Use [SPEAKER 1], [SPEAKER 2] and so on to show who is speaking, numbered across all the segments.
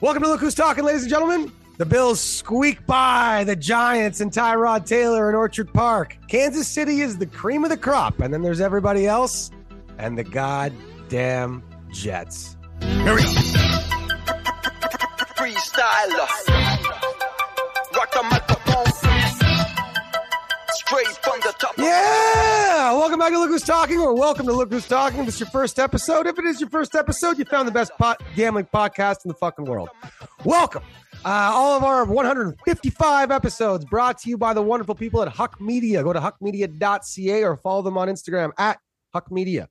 [SPEAKER 1] Welcome to Look Who's Talking, ladies and gentlemen. The Bills squeak by the Giants and Tyrod Taylor in Orchard Park. Kansas City is the cream of the crop, and then there's everybody else and the goddamn Jets. Here we go.
[SPEAKER 2] Freestyler. Rock the microphone. Straight from the top.
[SPEAKER 1] Yeah! Welcome back to Look Who's Talking, or welcome to Look Who's Talking. If it's your first episode, if it is your first episode, you found the best pot- gambling podcast in the fucking world. Welcome. Uh, all of our 155 episodes brought to you by the wonderful people at Huck Media. Go to huckmedia.ca or follow them on Instagram at Huck Media.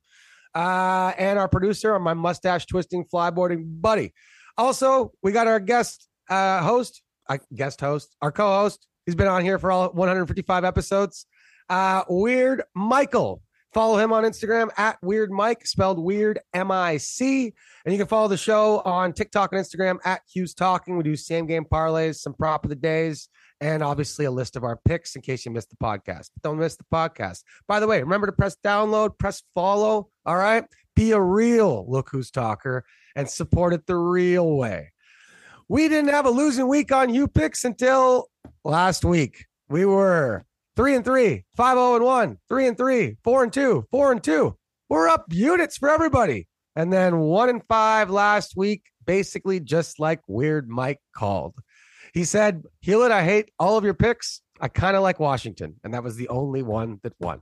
[SPEAKER 1] Uh, and our producer, my mustache twisting, flyboarding buddy. Also, we got our guest uh, host, uh, guest host, our co-host. He's been on here for all 155 episodes. Uh, Weird Michael. Follow him on Instagram at Weird Mike, spelled Weird M I C. And you can follow the show on TikTok and Instagram at Hughes Talking. We do same game parlays, some prop of the days, and obviously a list of our picks in case you missed the podcast. But Don't miss the podcast. By the way, remember to press download, press follow. All right. Be a real look who's talker and support it the real way. We didn't have a losing week on you picks until last week. We were three and three, five zero and one, three and three, four and two, four and two. We're up units for everybody. And then one and five last week, basically just like Weird Mike called. He said, Hewlett, I hate all of your picks. I kind of like Washington. And that was the only one that won.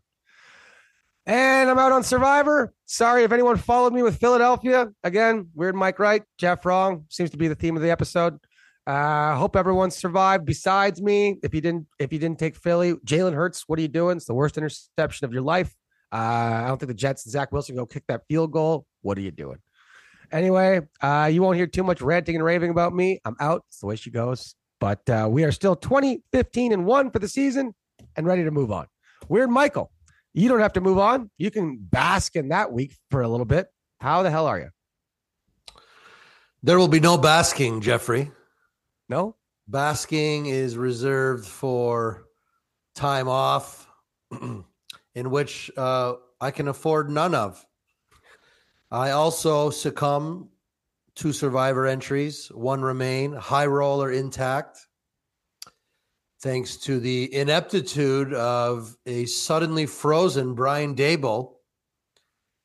[SPEAKER 1] And I'm out on Survivor. Sorry if anyone followed me with Philadelphia. Again, Weird Mike right, Jeff wrong. Seems to be the theme of the episode. Uh, hope everyone survived besides me. If you didn't, if you didn't take Philly, Jalen Hurts, what are you doing? It's the worst interception of your life. Uh, I don't think the Jets and Zach Wilson go kick that field goal. What are you doing? Anyway, uh, you won't hear too much ranting and raving about me. I'm out. It's the way she goes. But uh, we are still 20, 15, and one for the season and ready to move on. Weird Michael, you don't have to move on. You can bask in that week for a little bit. How the hell are you?
[SPEAKER 3] There will be no basking, Jeffrey.
[SPEAKER 1] No?
[SPEAKER 3] Basking is reserved for time off in which uh, I can afford none of. I also succumb to survivor entries. One remain, high roller intact. Thanks to the ineptitude of a suddenly frozen Brian Daboll.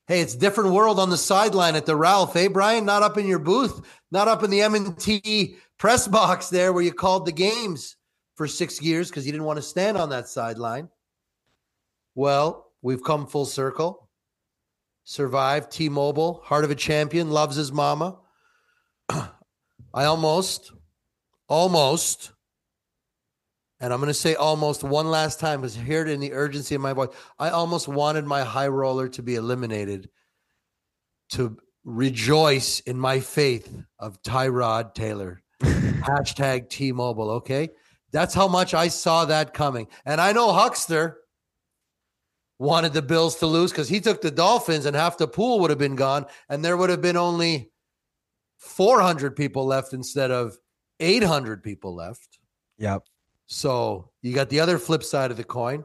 [SPEAKER 3] Hey, it's different world on the sideline at the Ralph. Hey, Brian, not up in your booth, not up in the M&T press box there where you called the games for six years because you didn't want to stand on that sideline. Well, we've come full circle. Survived T Mobile, heart of a champion, loves his mama. I almost, almost, and I'm going to say almost one last time because I hear it in the urgency of my voice. I almost wanted my high roller to be eliminated to rejoice in my faith of Tyrod Taylor. Hashtag T Mobile. Okay. That's how much I saw that coming. And I know Huckster wanted the Bills to lose because he took the Dolphins and half the pool would have been gone. And there would have been only 400 people left instead of 800 people left.
[SPEAKER 1] Yep.
[SPEAKER 3] So you got the other flip side of the coin.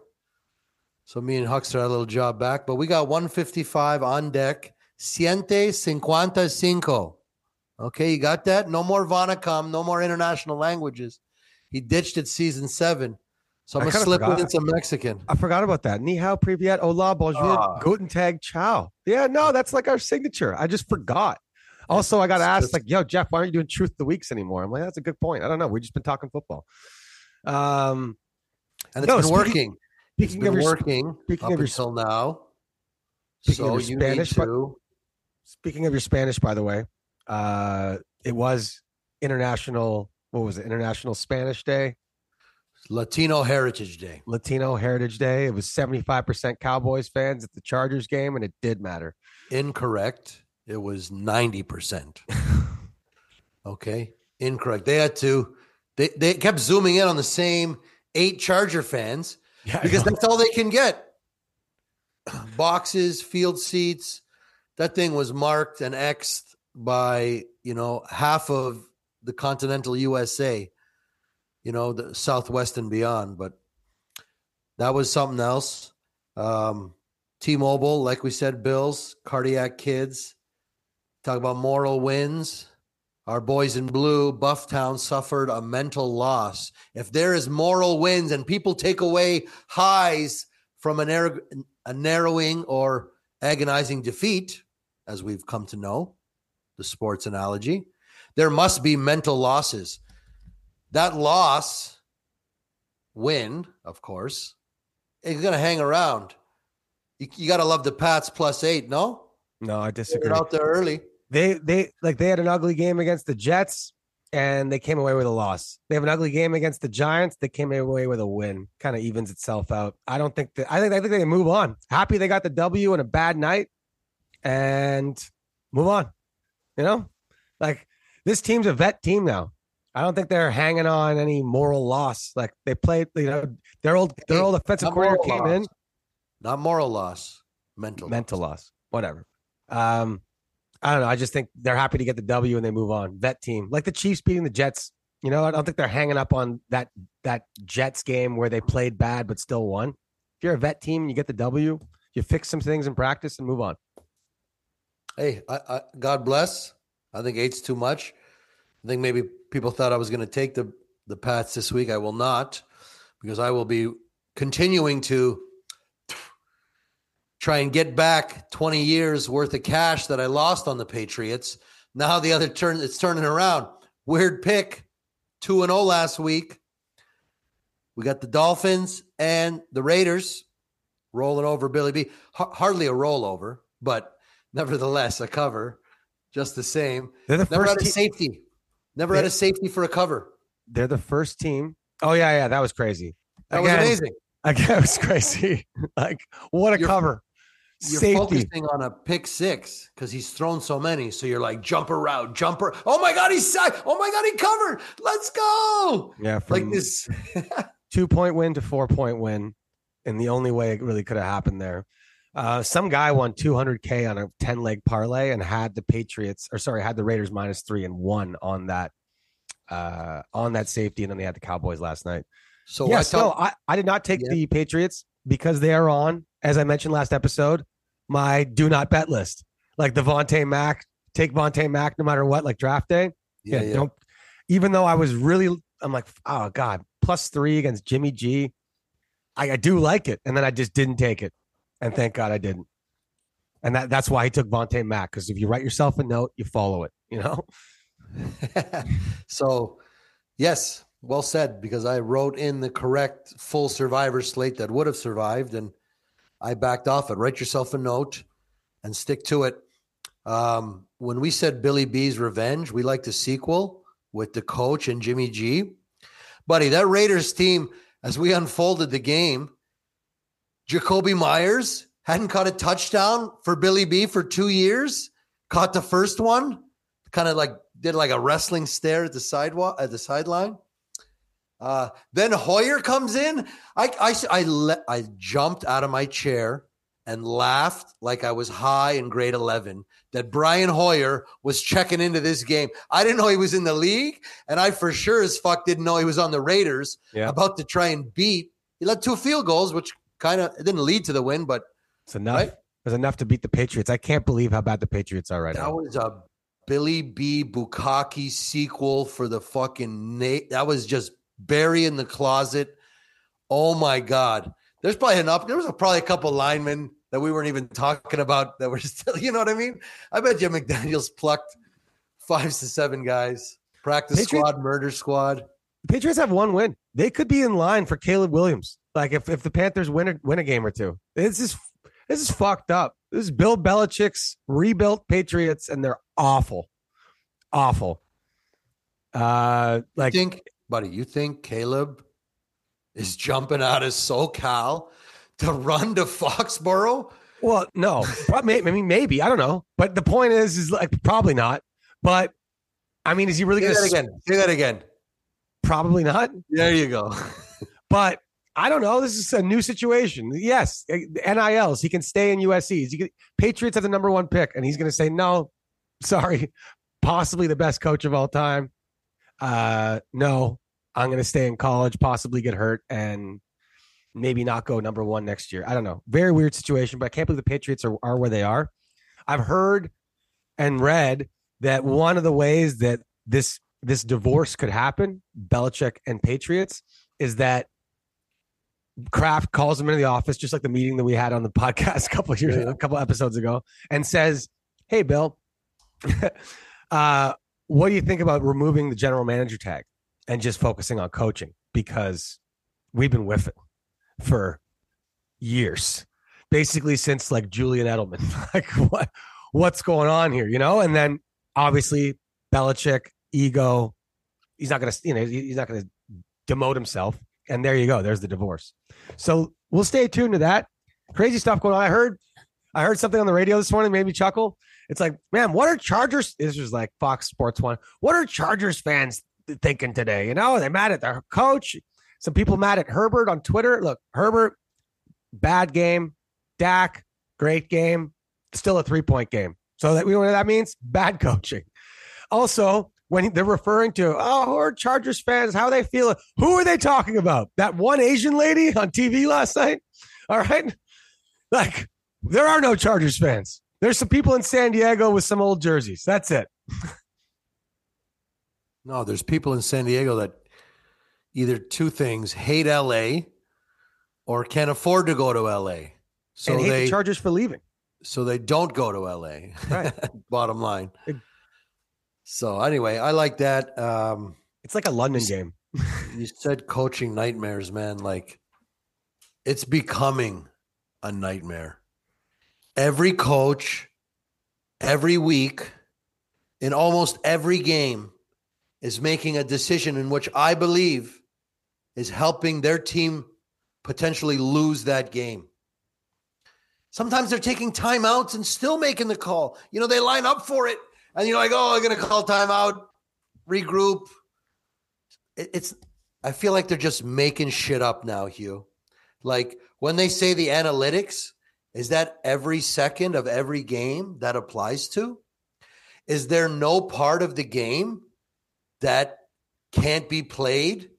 [SPEAKER 3] So me and Huckster had a little job back, but we got 155 on deck. Ciente cincuenta cinco. Okay, you got that? No more Vanacom, no more international languages. He ditched it season seven. So I'm gonna slip
[SPEAKER 1] forgot.
[SPEAKER 3] it in some Mexican.
[SPEAKER 1] I forgot about that. Ni hao, privyet, hola, bonjour,
[SPEAKER 3] Ah.
[SPEAKER 1] guten tag, ciao. Yeah, no, that's like our signature. I just forgot. Also, I got asked, like, yo, Jeff, why aren't you doing Truth of the Weeks anymore? I'm like, that's a good point. I don't know. We've just been talking football. Um,
[SPEAKER 3] And it's
[SPEAKER 1] No,
[SPEAKER 3] been
[SPEAKER 1] speaking-
[SPEAKER 3] working. It's
[SPEAKER 1] speaking
[SPEAKER 3] been
[SPEAKER 1] of your
[SPEAKER 3] working
[SPEAKER 1] speaking
[SPEAKER 3] up
[SPEAKER 1] of your-
[SPEAKER 3] until now.
[SPEAKER 1] Speaking of
[SPEAKER 3] so
[SPEAKER 1] your
[SPEAKER 3] you
[SPEAKER 1] Spanish,
[SPEAKER 3] to.
[SPEAKER 1] speaking of your Spanish, by the way, uh, it was International, what was it? International Spanish Day,
[SPEAKER 3] Latino Heritage Day.
[SPEAKER 1] Latino Heritage Day. It was 75% Cowboys fans at the Chargers game, and it did matter.
[SPEAKER 3] Incorrect. It was 90%. okay. Incorrect. They had to, they, they kept zooming in on the same eight Charger fans
[SPEAKER 1] Yeah,
[SPEAKER 3] because that's all they can get. Boxes, field seats. That thing was marked and X'd by, you know, half of the continental USA, you know, the Southwest and beyond. But that was something else. Um, T Mobile, like we said, Bills, cardiac kids. Talk about moral wins. our boys in blue, Bufftown, suffered a mental loss. If there is moral wins and people take away highs from a, narrow, a narrowing or agonizing defeat, as we've come to know, the sports analogy, there must be mental losses. That loss, win, of course, is going to hang around. You, you got to love the Pats plus eight, no?
[SPEAKER 1] No, I disagree.
[SPEAKER 3] out there early.
[SPEAKER 1] They they like they had an ugly game against the Jets and they came away with a loss. They have an ugly game against the Giants. They came away with a win. Kind of evens itself out. I don't think that I think I think they can move on. Happy they got the W in a bad night and move on. You know? Like this team's a vet team now. I don't think they're hanging on any moral loss. Like they played, you know, their old their old offensive coordinator came in.
[SPEAKER 3] Not moral loss, mental.
[SPEAKER 1] mental loss, whatever. Um, I don't know. I just think they're happy to get the W and they move on. Vet team, like the Chiefs beating the Jets. You know, I don't think they're hanging up on that that Jets game where they played bad but still won. If you're a vet team and you get the W, you fix some things in practice and move on.
[SPEAKER 3] Hey, I, I, God bless. I think eight's too much. I think maybe people thought I was going to take the the Pats this week. I will not, because I will be continuing to try and get back 20 years worth of cash that I lost on the Patriots. Now the other turn it's turning around. Weird pick. 2 and 0 last week. We got the Dolphins and the Raiders rolling over Billy B. Hardly a rollover, but nevertheless a cover just the same.
[SPEAKER 1] They're the
[SPEAKER 3] Never
[SPEAKER 1] first
[SPEAKER 3] had a
[SPEAKER 1] team.
[SPEAKER 3] safety. Never had a safety for a cover.
[SPEAKER 1] They're the first team. Oh yeah, yeah, that was crazy.
[SPEAKER 3] That
[SPEAKER 1] Again,
[SPEAKER 3] was amazing.
[SPEAKER 1] Again, it was crazy. like what a
[SPEAKER 3] You're-
[SPEAKER 1] cover.
[SPEAKER 3] You're
[SPEAKER 1] Safety.
[SPEAKER 3] focusing on a pick six because he's thrown so many. So you're like jumper route, jumper. Oh my god, he's side. Oh my god, he covered. Let's go.
[SPEAKER 1] Yeah,
[SPEAKER 3] Like this.
[SPEAKER 1] two point win to four point win, and the only way it really could have happened there. Uh, some guy won 200k on a 10 leg parlay and had the Patriots, or sorry, had the Raiders minus three and one on that uh, on that safety, and then they had the Cowboys last night.
[SPEAKER 3] So
[SPEAKER 1] yes,
[SPEAKER 3] I
[SPEAKER 1] no, I, I did not take
[SPEAKER 3] Yeah.
[SPEAKER 1] the Patriots because they are on, as I mentioned last episode, my do not bet list. Like the Vontae Mac, take Vontae Mac no matter what, like draft day.
[SPEAKER 3] yeah, yeah.
[SPEAKER 1] Don't even though I was really I'm like, oh God, plus three against Jimmy G. I, I do like it. And then I just didn't take it. And thank God I didn't. And that, that's why he took Vontae Mac. Because if you write yourself a note, you follow it, you know?
[SPEAKER 3] so, yes, well said. Because I wrote in the correct full survivor slate that would have survived, and I backed off it. Write yourself a note and stick to it. Um, when we said Billy B's Revenge, we liked the sequel with the coach and Jimmy G. Buddy, that Raiders team, as we unfolded the game, Jakobi Meyers hadn't caught a touchdown for Billy B for two years. Caught the first one, kind of like did like a wrestling stare at the sidewalk at the sideline. Uh, then Hoyer comes in. I I I, le- I jumped out of my chair and laughed like I was high in grade eleven. That Brian Hoyer was checking into this game. I didn't know he was in the league, and I for sure as fuck didn't know he was on the Raiders.
[SPEAKER 1] Yeah.
[SPEAKER 3] About to try and beat. He led two field goals, which kind of it didn't lead to the win, but
[SPEAKER 1] It's enough.
[SPEAKER 3] Right.
[SPEAKER 1] It's enough to beat the Patriots. I can't believe how bad the Patriots are right
[SPEAKER 3] That
[SPEAKER 1] now.
[SPEAKER 3] That was a Billy B. Bukaki sequel for the fucking Nate. That was just bury in the closet. Oh my god! There's probably enough. There was a, probably a couple linemen that we weren't even talking about that were still. You know what I mean? I bet you McDaniels plucked five to seven guys. Practice
[SPEAKER 1] Patriots-
[SPEAKER 3] squad, murder squad.
[SPEAKER 1] The Patriots have one win. They could be in line for Caleb Williams. Like if, if the Panthers win a, win a game or two. This is this is fucked up. This is Bill Belichick's rebuilt Patriots, and they're awful, awful. Uh, like
[SPEAKER 3] you think, buddy? You think Caleb is jumping out of SoCal to run to Foxborough?
[SPEAKER 1] Well, no, Prob- may- I mean maybe I don't know, but the point is, is like probably not. But I mean, is he really
[SPEAKER 3] Say
[SPEAKER 1] going
[SPEAKER 3] that
[SPEAKER 1] to?
[SPEAKER 3] again. Say that again.
[SPEAKER 1] Probably not.
[SPEAKER 3] There you go.
[SPEAKER 1] But I don't know. This is a new situation. Yes, eh, NILs. He can stay in USC. Patriots have the number one pick, and he's going to say no. Sorry, possibly the best coach of all time. Uh, no, I'm going to stay in college, possibly get hurt, and maybe not go number one next year. I don't know. Very weird situation, but I can't believe the Patriots are, are where they are. I've heard and read that one of the ways that this this divorce could happen, Belichick and Patriots, is that Kraft calls him into the office, just like the meeting that we had on the podcast a couple of years,
[SPEAKER 3] Yeah.
[SPEAKER 1] a couple episodes ago, and says, "Hey, Bill, uh, what do you think about removing the general manager tag and just focusing on coaching? Because we've been whiffing for years, basically since like Julian Edelman. like, what what's going on here? You know? And then obviously Belichick ego. He's not going to, you know, he's not going to demote himself. And there you go. There's the divorce. So we'll stay tuned to that. Crazy stuff going on. I heard, I heard something on the radio this morning, made me chuckle. It's like, man, what are Chargers? This was like Fox Sports One. What are Chargers fans thinking today? You know, they're mad at their coach. Some people mad at Herbert on Twitter. Look, Herbert, bad game. Dak, great game. Still a three point game. So that we know what that means? Bad coaching. Also, when they're referring to, oh, who are Chargers fans? How they feel? Who are they talking about? That one Asian lady on TV last night? All right. Like, there are no Chargers fans. There's some people in San Diego with some old jerseys. That's it.
[SPEAKER 3] No, there's people in San Diego that either two things hate LA or can't afford to go to LA. So they
[SPEAKER 1] the Chargers for leaving.
[SPEAKER 3] so they don't go to LA.
[SPEAKER 1] Right.
[SPEAKER 3] Bottom line. So anyway, I like that. Um,
[SPEAKER 1] It's like a London
[SPEAKER 3] Yes.
[SPEAKER 1] game.
[SPEAKER 3] you said coaching nightmares, man. Like it's becoming a nightmare. Every coach, every week, in almost every game, is making a decision in which I believe is helping their team potentially lose that game. Sometimes they're taking timeouts and still making the call. You know, they line up for it, and you're like, oh, I'm to call timeout, regroup. It- It's, I feel like they're just making shit up now, Hugh. Like when they say the analytics, is that every second of every game that applies to? Is there no part of the game that can't be played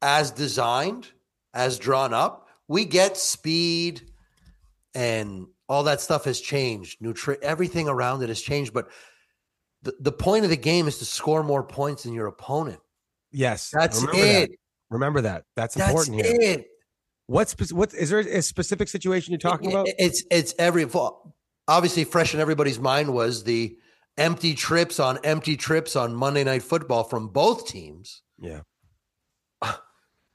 [SPEAKER 3] as designed, as drawn up? We get speed and all that stuff has changed. Nutri- everything around it has changed, but the, the point of the game is to score more points than your opponent.
[SPEAKER 1] Yes.
[SPEAKER 3] That's
[SPEAKER 1] remember
[SPEAKER 3] it.
[SPEAKER 1] That. Remember that. That's
[SPEAKER 3] That's
[SPEAKER 1] important here.
[SPEAKER 3] it.
[SPEAKER 1] What's what is there a specific situation you're talking
[SPEAKER 3] It-
[SPEAKER 1] about?
[SPEAKER 3] It's it's every obviously fresh in everybody's mind was the empty trips on empty trips on Monday Night Football from both teams.
[SPEAKER 1] Yeah.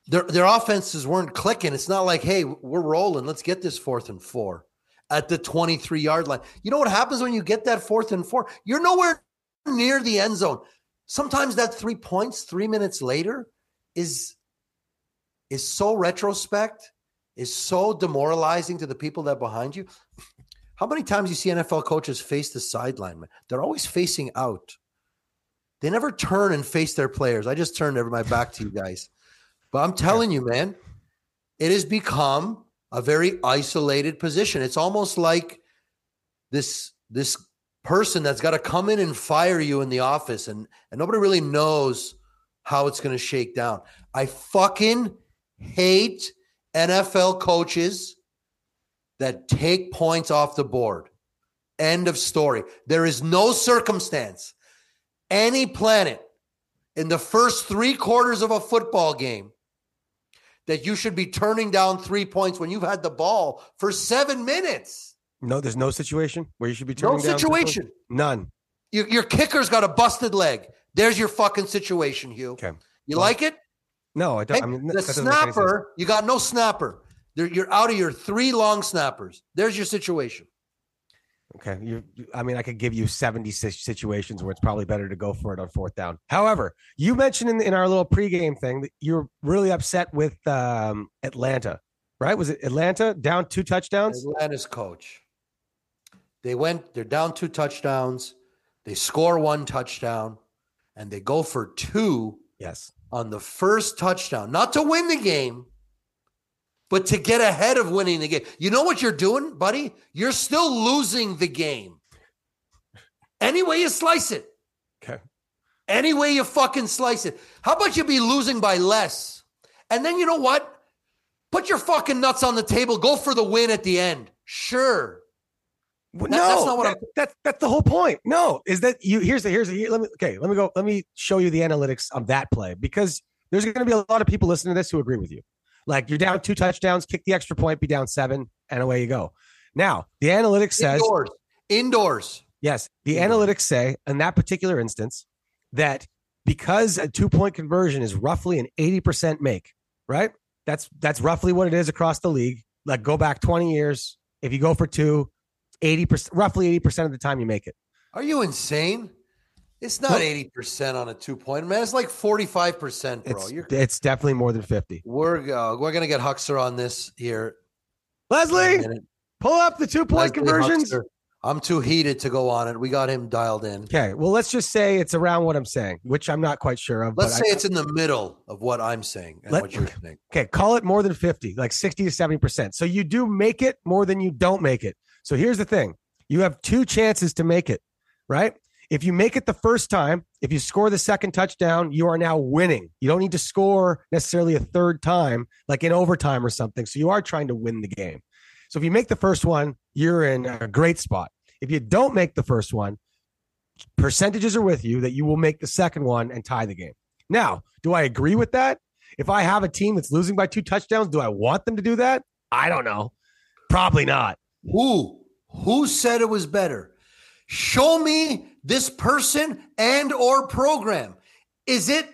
[SPEAKER 3] Their their offenses weren't clicking. It's not like, hey, we're rolling. Let's get this fourth and four at the 23 yard line. You know what happens when you get that fourth and four? You're nowhere near the end zone. Sometimes that three points three minutes later is is so retrospect, is so demoralizing to the people that behind you. How many times you see NFL coaches face the sideline? man? They're always facing out. They never turn and face their players. I just turned every my back to you guys. But I'm telling you, man, it has become a very isolated position. It's almost like this this person that's got to come in and fire you in the office and and nobody really knows how it's going to shake down. I fucking hate NFL coaches that take points off the board. End of story. There is no circumstance, any planet in the first three quarters of a football game that you should be turning down three points when you've had the ball for seven minutes.
[SPEAKER 1] No, there's no situation where you should be
[SPEAKER 3] No
[SPEAKER 1] turning down.
[SPEAKER 3] situation.
[SPEAKER 1] None.
[SPEAKER 3] Your, your kicker's got a busted leg. There's your fucking situation, Hugh.
[SPEAKER 1] Okay.
[SPEAKER 3] You
[SPEAKER 1] Well,
[SPEAKER 3] like it?
[SPEAKER 1] No, I don't.
[SPEAKER 3] Hey,
[SPEAKER 1] I mean,
[SPEAKER 3] the
[SPEAKER 1] that doesn't make any sense.
[SPEAKER 3] snapper, you got no snapper. There- You're out of your three long snappers. There's your situation.
[SPEAKER 1] Okay. You, I mean, I could give you 70 situations where it's probably better to go for it on fourth down. However, you mentioned in, in our little pregame thing that you're really upset with um, Atlanta, right? Was it Atlanta down two touchdowns?
[SPEAKER 3] Atlanta's coach. They went, they're down two touchdowns. They score one touchdown and they go for two
[SPEAKER 1] Yes.
[SPEAKER 3] on the first touchdown, not to win the game, but to get ahead of winning the game. You know what you're doing, buddy? You're still losing the game. Any way you slice it.
[SPEAKER 1] Okay.
[SPEAKER 3] Any way you fucking slice it. How about you be losing by less? And then you know what? Put your fucking nuts on the table. Go for the win at the end. Sure. That-
[SPEAKER 1] no,
[SPEAKER 3] that's not what
[SPEAKER 1] that- that's that's the whole point. No, is that you? Here's the here's the here, let me okay. Let me go. Let me show you the analytics of that play because there's going to be a lot of people listening to this who agree with you. Like you're down two touchdowns, kick the extra point, be down seven, and away you go. Now the analytics says
[SPEAKER 3] Indoors. Indoors.
[SPEAKER 1] yes. The
[SPEAKER 3] Indoors.
[SPEAKER 1] analytics say in that particular instance that because a two point conversion is roughly an eighty percent make, right? That's that's roughly what it is across the league. Like go back twenty years, if you go for two, 80%, roughly 80% of the time you make it.
[SPEAKER 3] Are you insane? It's not
[SPEAKER 1] Well-
[SPEAKER 3] 80% on a two point, man. It's like 45%, bro.
[SPEAKER 1] It's,
[SPEAKER 3] You're,
[SPEAKER 1] it's definitely more than 50.
[SPEAKER 3] we're uh, we're going to get Huxer on this here.
[SPEAKER 1] Leslie, pull up the two point conversions.
[SPEAKER 3] Huxter. I'm too heated to go on it. We got him dialed in.
[SPEAKER 1] Okay. Well, let's just say it's around what I'm saying, which I'm not quite sure of.
[SPEAKER 3] Let's say
[SPEAKER 1] I-
[SPEAKER 3] it's in the middle of what I'm saying and
[SPEAKER 1] Let-
[SPEAKER 3] what you're saying.
[SPEAKER 1] okay, call it more than 50, like 60 to 70%. So you do make it more than you don't make it. So here's the thing you have two chances to make it, right? If you make it the first time, if you score the second touchdown, you are now winning. You don't need to score necessarily a third time, like in overtime or something. So you are trying to win the game. So if you make the first one, you're in a great spot. If you don't make the first one, percentages are with you that you will make the second one and tie the game. Now, do I agree with that? If I have a team that's losing by two touchdowns, do I want them to do that? I don't know. Probably not.
[SPEAKER 3] Who? Who said it was better? Show me this person and or program. Is it,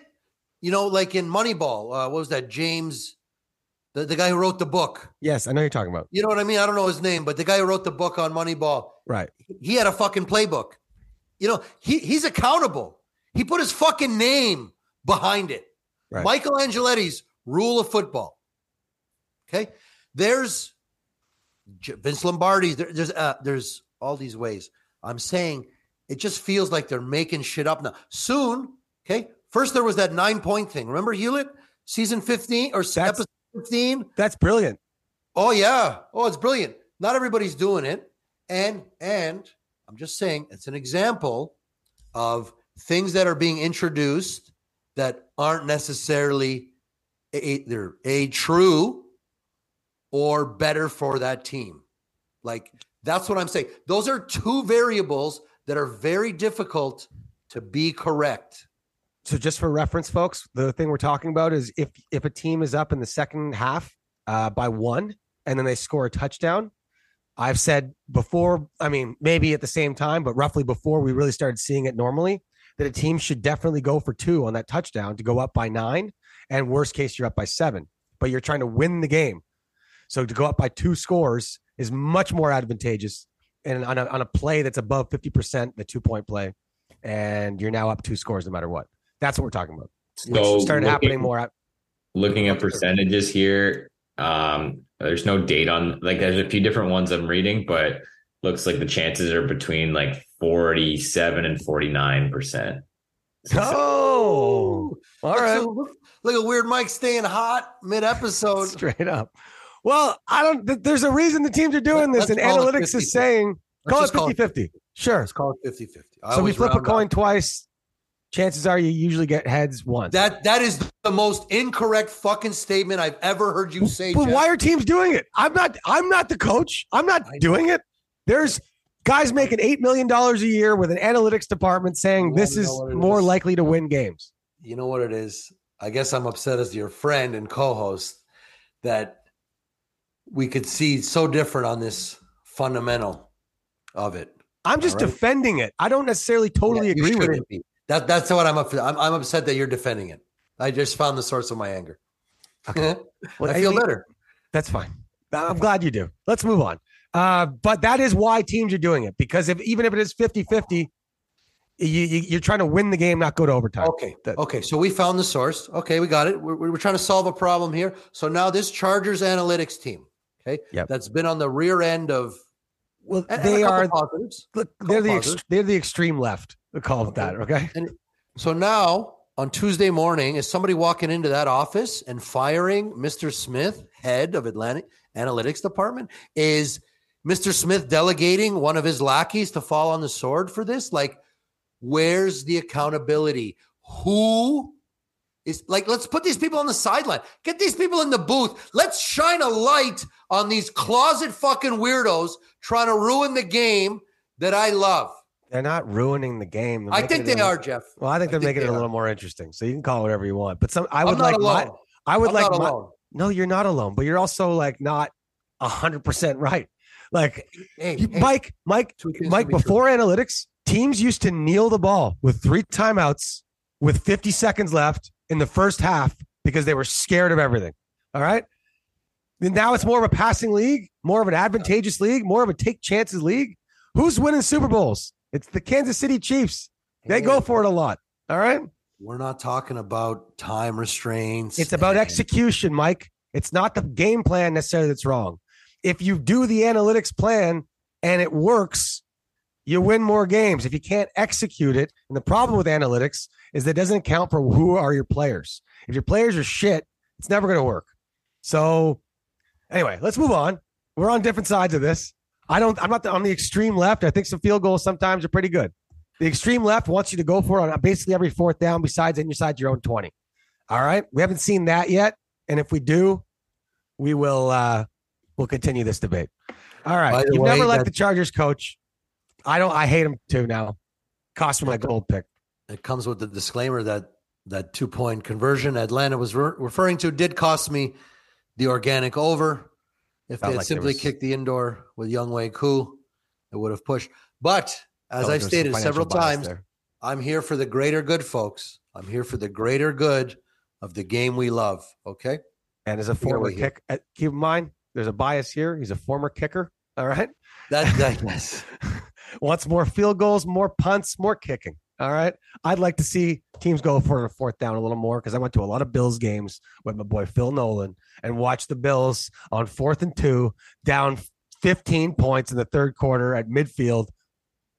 [SPEAKER 3] you know, like in Moneyball? Uh, what was that? James, the, the guy who wrote the book.
[SPEAKER 1] Yes, I know you're talking about.
[SPEAKER 3] You know what I mean? I don't know his name, but the guy who wrote the book on Moneyball,
[SPEAKER 1] Right.
[SPEAKER 3] he had a fucking playbook. You know, he he's accountable. He put his fucking name behind it.
[SPEAKER 1] Right.
[SPEAKER 3] Michael Angeletti's rule of football. Okay, there's Vince Lombardi. There, there's uh, there's all these ways. I'm saying it just feels like they're making shit up now. Soon, okay. First there was that nine point thing. Remember Hewlett, season fifteen or
[SPEAKER 1] That's-
[SPEAKER 3] episode fifteen.
[SPEAKER 1] That's brilliant.
[SPEAKER 3] Oh yeah. Oh, it's brilliant. Not everybody's doing it. And and I'm just saying it's an example of things that are being introduced that aren't necessarily either a true or better for that team. Like that's what I'm saying. Those are two variables that are very difficult to be correct.
[SPEAKER 1] So just for reference, folks, the thing we're talking about is if if a team is up in the second half uh, by one and then they score a touchdown, I've said before, I mean, maybe at the same time, but roughly before we really started seeing it normally, that a team should definitely go for two on that touchdown to go up by nine. And worst case, you're up by seven, but you're trying to win the game. So to go up by two scores is much more advantageous and on a, on a play that's above 50%, the two point play, and you're now up two scores no matter what. That's what we're talking about. Which
[SPEAKER 4] So
[SPEAKER 1] started
[SPEAKER 4] looking-
[SPEAKER 1] happening more at
[SPEAKER 4] looking at percentages here um there's no date on like there's a few different ones i'm reading but looks like the chances are between like 47 and 49 percent
[SPEAKER 1] Oh, all
[SPEAKER 3] Look,
[SPEAKER 1] right.
[SPEAKER 3] look, look at weird Mike staying hot mid episode.
[SPEAKER 1] Straight up. Well, I don't, th- there's a reason the teams are doing this,
[SPEAKER 3] Let's
[SPEAKER 1] and analytics is saying call it
[SPEAKER 3] call
[SPEAKER 1] 50
[SPEAKER 3] it
[SPEAKER 1] 50. Sure.
[SPEAKER 3] Let's call it 50 50.
[SPEAKER 1] So we flip a coin twice. Chances are you usually get heads once.
[SPEAKER 3] That that is the most incorrect fucking statement I've ever heard you say.
[SPEAKER 1] but
[SPEAKER 3] Jeff.
[SPEAKER 1] why are teams doing it? I'm not. I'm not the coach. I'm not doing it. There's guys making eight million dollars a year with an analytics department saying this is
[SPEAKER 3] know what it
[SPEAKER 1] more
[SPEAKER 3] is?
[SPEAKER 1] likely to win games.
[SPEAKER 3] You know what it is? I guess I'm upset as your friend and co-host that we could see so different on this fundamental of it.
[SPEAKER 1] I'm just
[SPEAKER 3] right.
[SPEAKER 1] defending it. I don't necessarily totally
[SPEAKER 3] Yeah,
[SPEAKER 1] agree with it.
[SPEAKER 3] be. That that's what I'm upset. I'm, I'm upset that you're defending it. I just found the source of my anger.
[SPEAKER 1] Well,
[SPEAKER 3] I feel
[SPEAKER 1] mean,
[SPEAKER 3] better.
[SPEAKER 1] That's fine. I'm glad you do. Let's move on. Uh, but that is why teams are doing it because if even if it is 50 50, you, you're trying to win the game, not go to overtime.
[SPEAKER 3] Okay.
[SPEAKER 1] That-
[SPEAKER 3] okay. So we found the source. Okay, we got it. We're, we're trying to solve a problem here. So now this Chargers analytics team, okay,
[SPEAKER 1] Yep.
[SPEAKER 3] that's been on the rear end of
[SPEAKER 1] Well,
[SPEAKER 3] and-
[SPEAKER 1] they are
[SPEAKER 3] positives.
[SPEAKER 1] look, they're the ex- they're the extreme left. We call it that. Okay.
[SPEAKER 3] And So now on Tuesday morning, is somebody walking into that office and firing Mr. Smith, head of Atlantic Analytics Department? Is Mr. Smith delegating one of his lackeys to fall on the sword for this? Like, where's the accountability? Who is like let's put these people on the sideline. Get these people in the booth. Let's shine a light on these closet fucking weirdos trying to ruin the game that I love.
[SPEAKER 1] They're not ruining the game. They're
[SPEAKER 3] I think they are, Jeff.
[SPEAKER 1] Well, I think they're
[SPEAKER 3] think
[SPEAKER 1] making
[SPEAKER 3] they
[SPEAKER 1] it a
[SPEAKER 3] are.
[SPEAKER 1] little more interesting. So you can call it whatever you want. But some, I would like my. I would
[SPEAKER 3] I'm
[SPEAKER 1] like my, no, you're not alone, but you're also like not a hundred percent right. Like
[SPEAKER 3] Hey,
[SPEAKER 1] you,
[SPEAKER 3] hey,
[SPEAKER 1] Mike, Mike, Mike,
[SPEAKER 3] be true.
[SPEAKER 1] before analytics, teams used to kneel the ball with three timeouts with 50 seconds left in the first half because they were scared of everything. All right. Then now it's more of a passing league, more of an advantageous league, more of a take chances league. Who's winning Super Bowls? It's the Kansas City Chiefs. They go for it a lot. All right.
[SPEAKER 3] We're not talking about time restraints.
[SPEAKER 1] It's about
[SPEAKER 3] and-
[SPEAKER 1] execution, Mike. It's not the game plan necessarily that's wrong. If you do the analytics plan and it works, you win more games. If you can't execute it, and the problem with analytics is that it doesn't account for who are your players. If your players are shit, it's never going to work. So, anyway, let's move on. We're on different sides of this. I don't. I'm not the, on the extreme left. I think some field goals sometimes are pretty good. The extreme left wants you to go for it on basically every fourth down, besides inside your own twenty. All right, we haven't seen that yet, and if we do, we will. uh We'll continue this debate. All right, you've
[SPEAKER 3] way,
[SPEAKER 1] never liked the Chargers coach. I don't. I hate him too now. Cost me my gold pick.
[SPEAKER 3] it comes with the disclaimer that that two point conversion Atlanta was re- referring to did cost me the organic over. If
[SPEAKER 1] Felt
[SPEAKER 3] they had
[SPEAKER 1] like
[SPEAKER 3] simply
[SPEAKER 1] was-
[SPEAKER 3] kicked the indoor with Younghoe Koo, it would have pushed. But as I've
[SPEAKER 1] there was some
[SPEAKER 3] stated several times,
[SPEAKER 1] there.
[SPEAKER 3] I'm here for the greater good, folks. I'm here for the greater good of the game we love. Okay.
[SPEAKER 1] and as a former
[SPEAKER 3] here.
[SPEAKER 1] kick, uh, keep in mind there's a bias here. He's a former kicker. All right.
[SPEAKER 3] That, that yes.
[SPEAKER 1] Wants more field goals, more punts, more kicking. All right. I'd like to see teams go for a fourth down a little more because I went to a lot of Bills games with my boy Phil Nolan and watched the Bills on fourth and two, down 15 points in the third quarter at midfield,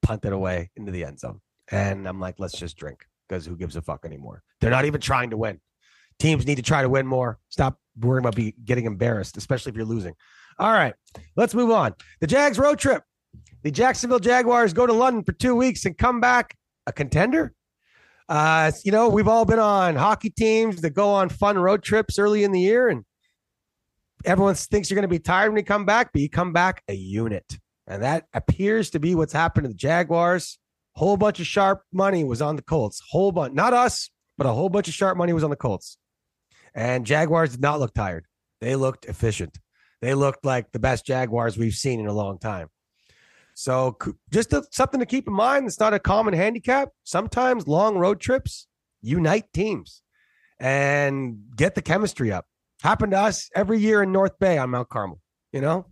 [SPEAKER 1] punt it away into the end zone. And I'm like, let's just drink because who gives a fuck anymore? They're not even trying to win. Teams need to try to win more. Stop worrying about be getting embarrassed, especially if you're losing. All right, let's move on. The Jags road trip. The Jacksonville Jaguars go to London for two weeks and come back a contender. Uh, you know, we've all been on hockey teams that go on fun road trips early in the year, and everyone thinks you're going to be tired when you come back, but you come back a unit. And that appears to be what's happened to the Jaguars. Whole bunch of sharp money was on the Colts. Whole bunch, not us, but a whole bunch of sharp money was on the Colts. And Jaguars did not look tired. They looked efficient. They looked like the best Jaguars we've seen in a long time. So just something to keep in mind. It's not a common handicap. Sometimes long road trips unite teams and get the chemistry up. Happened to us every year in North Bay on Mount Carmel, you know?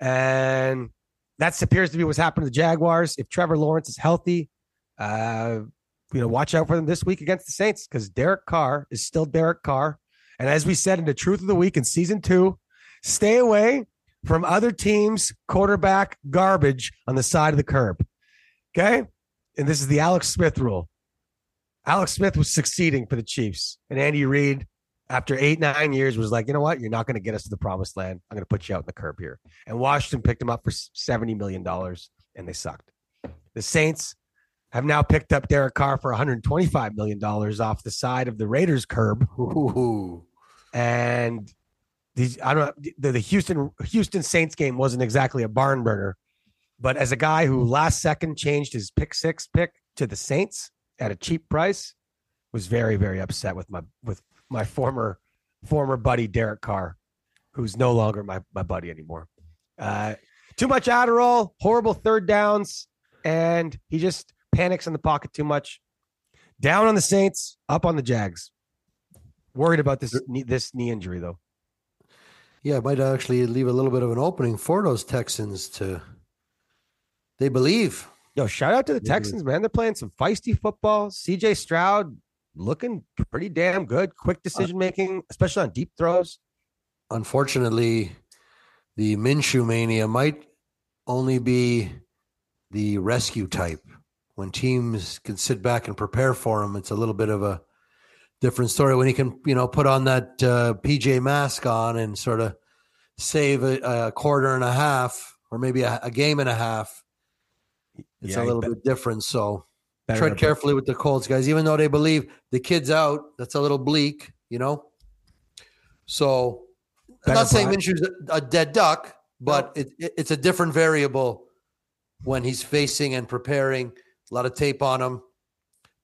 [SPEAKER 1] And that appears to be what's happened to the Jaguars. If Trevor Lawrence is healthy, uh, you know, watch out for them this week against the Saints because Derek Carr is still Derek Carr. And as we said in the Truth of the Week in season two, stay away from other teams' quarterback garbage on the side of the curb. Okay. And this is the Alex Smith rule. Alex Smith was succeeding for the Chiefs. And Andy Reid, after eight, nine years, was like, you know what? You're not going to get us to the promised land. I'm going to put you out in the curb here. And Washington picked him up for $70 million, and they sucked. The Saints have now picked up Derek Carr for $125 million off the side of the Raiders curb
[SPEAKER 3] Ooh.
[SPEAKER 1] and these I don't know the, the Houston Houston Saints game wasn't exactly a barn burner, but as a guy who last second changed his pick six pick to the Saints at a cheap price, was very very upset with my with my former former buddy Derek Carr, who's no longer my my buddy anymore. Uh, too much Adderall, horrible third downs, and he just panics in the pocket too much. Down on the Saints, up on the Jags. Worried about this knee, this knee injury though.
[SPEAKER 3] Yeah, it might actually leave a little bit of an opening for those Texans to. They believe.
[SPEAKER 1] Yo, shout out to the Texans, man. They're playing some feisty football. CJ Stroud looking pretty damn good. Quick uh, decision making, especially on deep throws.
[SPEAKER 3] Unfortunately, the Minshew mania might only be the rescue type. When teams can sit back and prepare for him, it's a little bit of a different story. When he can, you know, put on that uh, PJ mask on and sort of save a, a quarter and a half, or maybe a, a game and a half, it's
[SPEAKER 1] Yeah,
[SPEAKER 3] a little bit different. So tread carefully with the Colts guys, even though they believe the kid's out. That's a little bleak, you know. So I'm not saying Minshew's a, dead duck, but it, it, it's a different variable when he's facing and preparing. A lot of tape on him,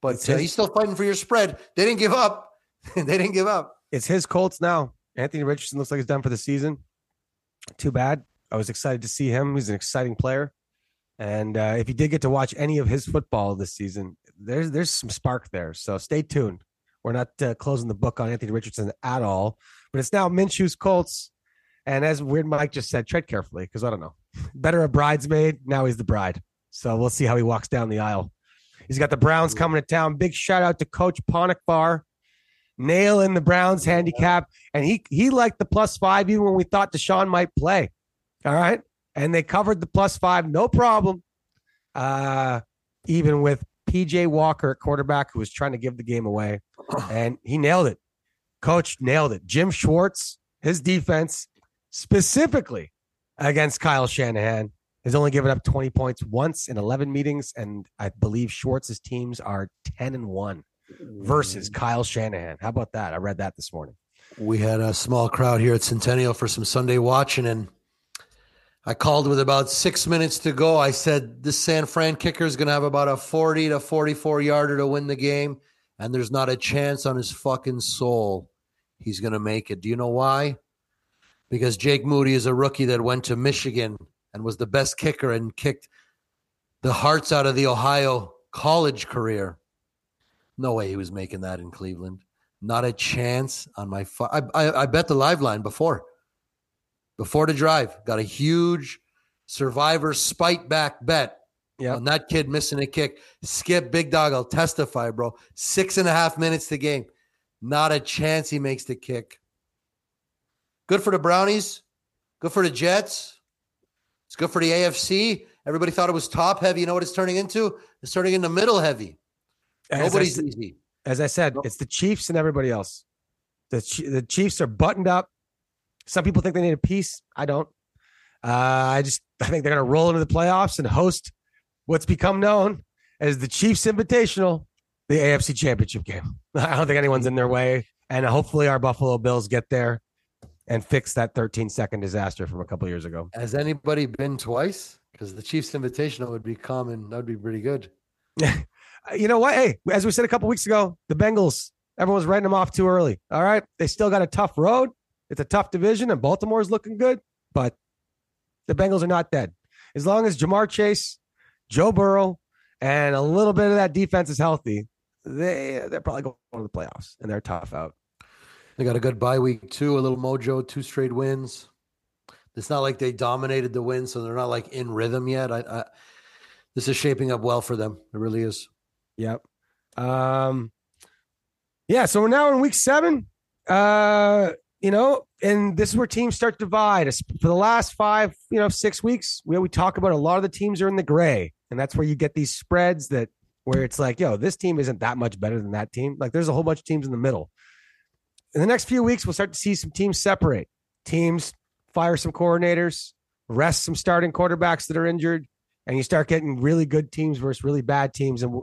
[SPEAKER 3] but uh, he's still fighting for your spread. They didn't give up. they didn't give up.
[SPEAKER 1] It's his Colts now. Anthony Richardson looks like he's done for the season. Too bad. I was excited to see him. He's an exciting player. And uh, if you did get to watch any of his football this season, there's there's some spark there. So stay tuned. We're not uh, closing the book on Anthony Richardson at all, but it's now Minshew's Colts. And as Weird Mike just said, tread carefully because I don't know. Better a bridesmaid. Now he's the bride. So we'll see how he walks down the aisle. He's got the Browns coming to town. Big shout out to Coach Ponikvar, nailing the Browns handicap, and he he liked the plus five even when we thought Deshaun might play. All right, and they covered the plus five, no problem. Uh, even with PJ Walker at quarterback, who was trying to give the game away, and he nailed it. Coach nailed it. Jim Schwartz, his defense specifically against Kyle Shanahan has only given up 20 points once in 11 meetings, and I believe Schwartz's teams are 10 and one versus mm. Kyle Shanahan. How about that? I read that this morning.
[SPEAKER 3] We had a small crowd here at Centennial for some Sunday watching, and I called with about six minutes to go. I said, This San Fran kicker is going to have about a 40 to 44 yarder to win the game, and there's not a chance on his fucking soul he's going to make it. Do you know why? Because Jake Moody is a rookie that went to Michigan and was the best kicker and kicked the hearts out of the Ohio college career. No way he was making that in Cleveland. Not a chance on my. Fu- I, I I bet the live line before, before the drive. Got a huge survivor spite back bet
[SPEAKER 1] yeah,
[SPEAKER 3] on that kid missing a kick. Skip Big Dog. I'll testify, bro. Six and a half minutes to game. Not a chance he makes the kick. Good for the Brownies. Good for the Jets. It's good for the AFC. Everybody thought it was top heavy. You know what it's turning into? It's turning into middle heavy.
[SPEAKER 1] As
[SPEAKER 3] Nobody's easy.
[SPEAKER 1] as I said, it's the Chiefs and everybody else. The the Chiefs are buttoned up. Some people think they need a piece. I don't. Uh, I just I think they're going to roll into the playoffs and host what's become known as the Chiefs Invitational, the AFC Championship game. I don't think anyone's in their way, and hopefully our Buffalo Bills get there and fix that 13 second disaster from a couple years ago.
[SPEAKER 3] Has anybody been twice? Because the Chiefs Invitational would be common. That would be pretty good.
[SPEAKER 1] you know what? Hey, as we said a couple weeks ago, the Bengals, everyone's writing them off too early. All right. They still got a tough road. It's a tough division, and Baltimore's looking good, but the Bengals are not dead. As long as Ja'Marr Chase, Joe Burrow, and a little bit of that defense is healthy, they they're probably going to the playoffs and they're tough out.
[SPEAKER 3] They got a good bye week too. A little mojo, two straight wins. It's not like they dominated the win, so they're not like in rhythm yet. I, I this is shaping up well for them. It really is.
[SPEAKER 1] Yep. Um yeah, so we're now in week seven. Uh, you know, and this is where teams start to divide. For the last five, you know, six weeks, we, we talk about a lot of the teams are in the gray. And that's where you get these spreads that where it's like, yo, this team isn't that much better than that team. Like there's a whole bunch of teams in the middle. In the next few weeks, we'll start to see some teams separate. Teams fire some coordinators, rest some starting quarterbacks that are injured, and you start getting really good teams versus really bad teams. And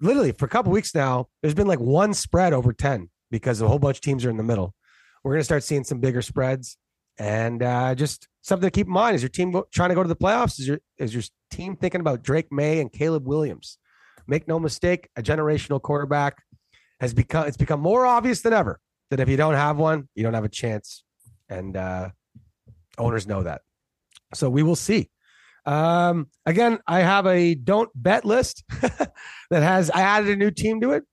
[SPEAKER 1] literally for a couple weeks now, there's been like one spread over 10 because a whole bunch of teams are in the middle. We're going to start seeing some bigger spreads. And uh, just something to keep in mind is your team trying to go to the playoffs? Is your, is your team thinking about Drake Maye and Caleb Williams? Make no mistake, a generational quarterback has become, it's become more obvious than ever that if you don't have one, you don't have a chance. And uh, owners know that. So we will see. Um, again, I have a don't bet list that has I added a new team to it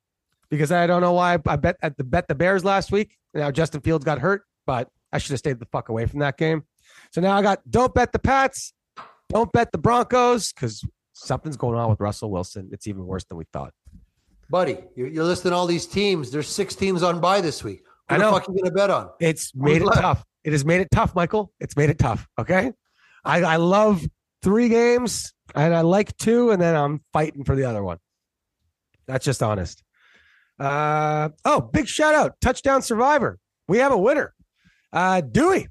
[SPEAKER 1] because I don't know why I bet at the bet the Bears last week. Now Justin Fields got hurt, but I should have stayed the fuck away from that game. So now I got don't bet the Pats, don't bet the Broncos because something's going on with Russell Wilson. It's even worse than we thought.
[SPEAKER 3] Buddy, you're, you're listing all these teams. There's six teams on by this week. Who
[SPEAKER 1] I
[SPEAKER 3] the
[SPEAKER 1] know.
[SPEAKER 3] fuck you gonna bet on?
[SPEAKER 1] It's made it
[SPEAKER 3] left?
[SPEAKER 1] tough. It has made it tough, Michael. It's made it tough. Okay. I, I love three games and I like two, and then I'm fighting for the other one. That's just honest. Uh oh, big shout out. Touchdown survivor. We have a winner. Uh Dewey.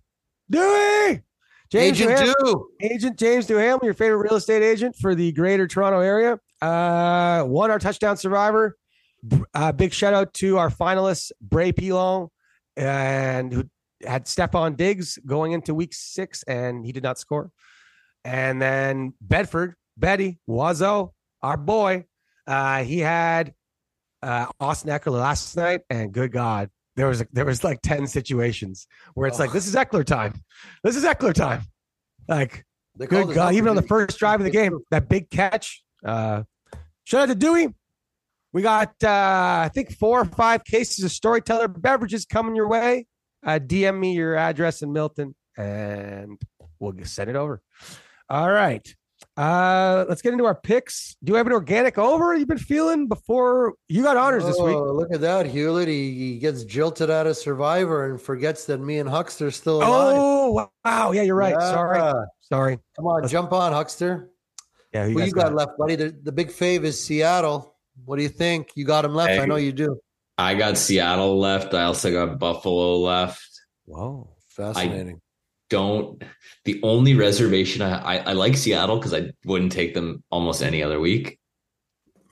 [SPEAKER 1] Dewey. James
[SPEAKER 3] Agent
[SPEAKER 1] Duham- agent James Duham, your favorite real estate agent for the greater Toronto area. Uh, won our touchdown survivor. Uh, big shout out to our finalists, Bray Pilon, and who had Stefon Diggs going into week six, and he did not score. And then Bedford, Betty, Wazo, our boy, uh, he had uh, Austin Ekeler last night, and good God, there was there was like ten situations where it's like this is Ekeler time, this is Ekeler time, like good God, even on the first drive of the game, that big catch. Uh, shout out to Dewey. We got uh, I think four or five cases of storyteller beverages coming your way. Uh, DM me your address in Milton, and we'll send it over. All right. Uh, let's get into our picks. Do you have an organic over you've been feeling before you got honors this week?
[SPEAKER 3] Oh, Look at that, Hewlett. He, he gets jilted out of Survivor and forgets that me and Huckster are still alive.
[SPEAKER 1] Oh wow, yeah, you're right. Sorry,
[SPEAKER 3] Yeah.
[SPEAKER 1] sorry.
[SPEAKER 3] Come on, jump on, Huckster.
[SPEAKER 1] Yeah,
[SPEAKER 3] Who
[SPEAKER 1] guys
[SPEAKER 3] you got left, buddy? The, the big fave is Seattle. What do you think? You got him left. I know you do.
[SPEAKER 4] I got Seattle left. I also got Buffalo left.
[SPEAKER 1] Wow,
[SPEAKER 3] Fascinating.
[SPEAKER 4] Don't the only reservation I I, I like Seattle because I wouldn't take them almost any other week.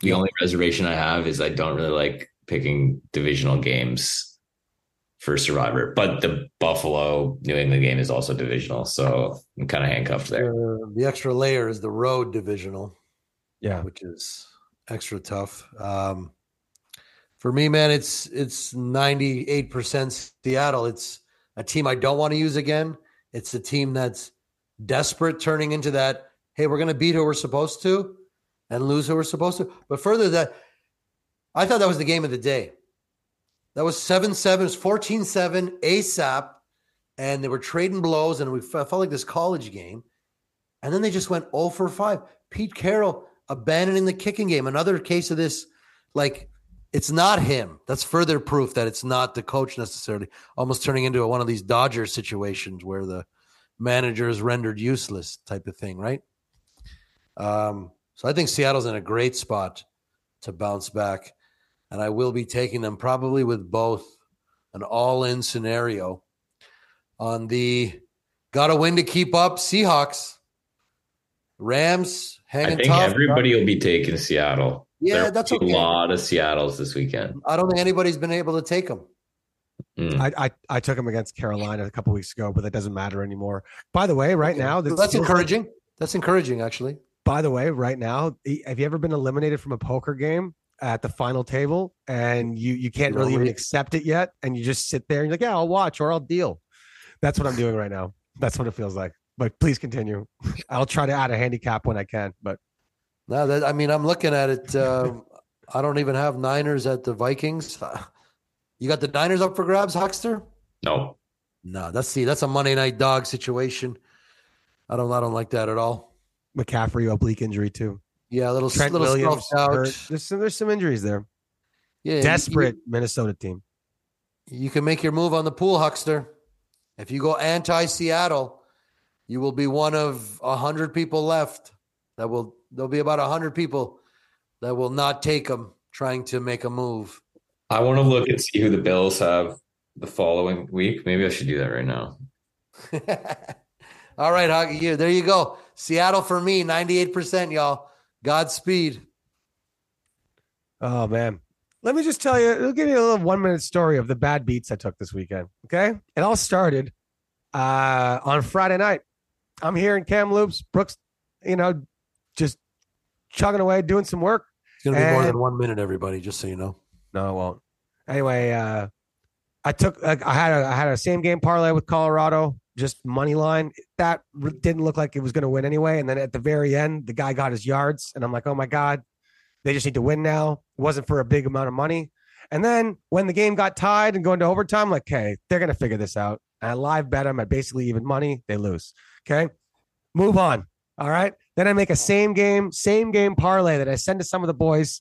[SPEAKER 4] The
[SPEAKER 3] Yeah.
[SPEAKER 4] only reservation I have is I don't really like picking divisional games for Survivor, but the Buffalo New England game is also divisional, so I'm kind of handcuffed there.
[SPEAKER 3] Uh, the extra layer is the road divisional.
[SPEAKER 1] Yeah.
[SPEAKER 3] which is extra tough. Um, for me, man, it's it's ninety eight percent Seattle. It's a team I don't want to use again. It's a team that's desperate, turning into that. Hey, we're going to beat who we're supposed to, and lose who we're supposed to. But further, that I thought that was the game of the day. That was seven seven, it was 14-7 ASAP, and they were trading blows, and we felt like this college game. And then they just went 0 for 5. Pete Carroll abandoning the kicking game. Another case of this, like, it's not him. That's further proof that it's not the coach necessarily. Almost turning into one of these Dodger situations where the manager is rendered useless type of thing, right? Um, so I think Seattle's in a great spot to bounce back. And I will be taking them probably with both an all in scenario on the got to win to keep up Seahawks. Rams hanging I
[SPEAKER 4] think
[SPEAKER 3] tough.
[SPEAKER 4] everybody will be taking Seattle.
[SPEAKER 3] Yeah,
[SPEAKER 4] There
[SPEAKER 3] that's okay.
[SPEAKER 4] a lot of Seattles this weekend.
[SPEAKER 3] I don't think anybody's been able to take them.
[SPEAKER 4] Mm.
[SPEAKER 1] I, I I took them against Carolina a couple weeks ago, but that doesn't matter anymore. By the way, right now this
[SPEAKER 3] that's
[SPEAKER 1] feels like-
[SPEAKER 3] encouraging. That's encouraging, actually.
[SPEAKER 1] by the way, right now, have you ever been eliminated from a poker game at the final table and you you can't really even accept it yet, and you just sit there and you're like, yeah, I'll watch or I'll deal. That's what I'm doing right now. That's what it feels like. But please continue. I'll try to add a handicap when I can. But
[SPEAKER 3] No, that I mean, I'm looking at it. Uh, I don't even have Niners at the Vikings. You got the Niners up for grabs, Huckster?
[SPEAKER 4] No,
[SPEAKER 3] No, that's see, that's a Monday night dog situation. I don't, I don't like that at all.
[SPEAKER 1] McCaffrey oblique injury too.
[SPEAKER 3] Yeah, a little,
[SPEAKER 1] Trent
[SPEAKER 3] little
[SPEAKER 1] Williams
[SPEAKER 3] out.
[SPEAKER 1] hurt. There's some, there's some injuries there.
[SPEAKER 3] Yeah, you-
[SPEAKER 1] Desperate Minnesota team.
[SPEAKER 3] You, can make your move on the pool, Huckster. If you go anti-Seattle, you will be one of a hundred people left. That will there'll be about a hundred people that will not take them trying to make a move.
[SPEAKER 4] I want to look and see who the Bills have the following week. Maybe I should do that right now.
[SPEAKER 3] All right, Huggy, you there you go. Seattle for me, 98%, y'all. Godspeed.
[SPEAKER 1] Oh man. Let me just tell you, I'll give you a little one minute story of the bad beats I took this weekend. Okay. It all started uh on Friday night. I'm here in Kamloops, Brooks, you know, just chugging away, doing some work.
[SPEAKER 3] It's gonna be more than one minute, everybody, just so you know.
[SPEAKER 1] No, it won't. Anyway, uh I took I I had a I had a same game parlay with Colorado, just money line. That didn't look like it was going to win anyway. And then at the very end, the guy got his yards, and I'm like, oh my god, they just need to win now. It wasn't for a big amount of money. And then when the game got tied and going to overtime, I'm like, okay, they're going to figure this out. And I live bet them at basically even money. They lose. Okay, move on. All right. Then I make a same game, same game parlay that I send to some of the boys.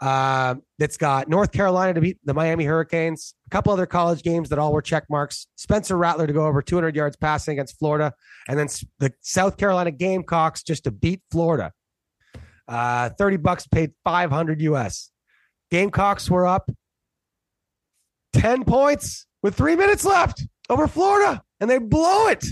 [SPEAKER 1] Uh, that's got North Carolina to beat the Miami Hurricanes, a couple other college games that all were check marks. Spencer Rattler to go over 200 yards passing against Florida, and then the South Carolina Gamecocks just to beat Florida. Uh, 30 bucks paid 500 US. Gamecocks were up 10 points with three minutes left over Florida, and they blow it.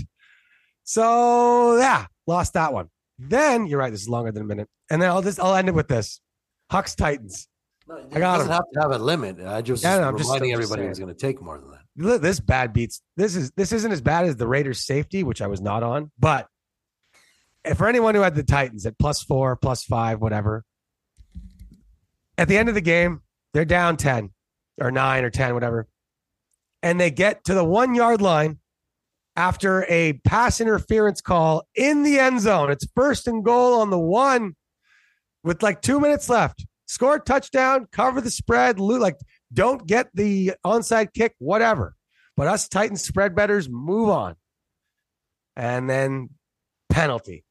[SPEAKER 1] So, yeah, lost that one. Then you're right. This is longer than a minute. And then I'll just I'll end it with this: Hucks Titans.
[SPEAKER 3] No, it
[SPEAKER 1] I got
[SPEAKER 3] doesn't
[SPEAKER 1] him.
[SPEAKER 3] have to have a limit. I just
[SPEAKER 1] Yeah, no, I'm
[SPEAKER 3] reminding
[SPEAKER 1] just
[SPEAKER 3] everybody it's going to take more than that.
[SPEAKER 1] Look, This bad beats. This is this isn't as bad as the Raiders' safety, which I was not on. But for anyone who had the Titans at plus four, plus five, whatever, at the end of the game, they're down ten or nine or ten, whatever, and they get to the one yard line after a pass interference call in the end zone. It's first and goal on the one with like two minutes left. Score a touchdown, cover the spread, like don't get the onside kick, whatever. But us Titans spread betters move on. And then penalty,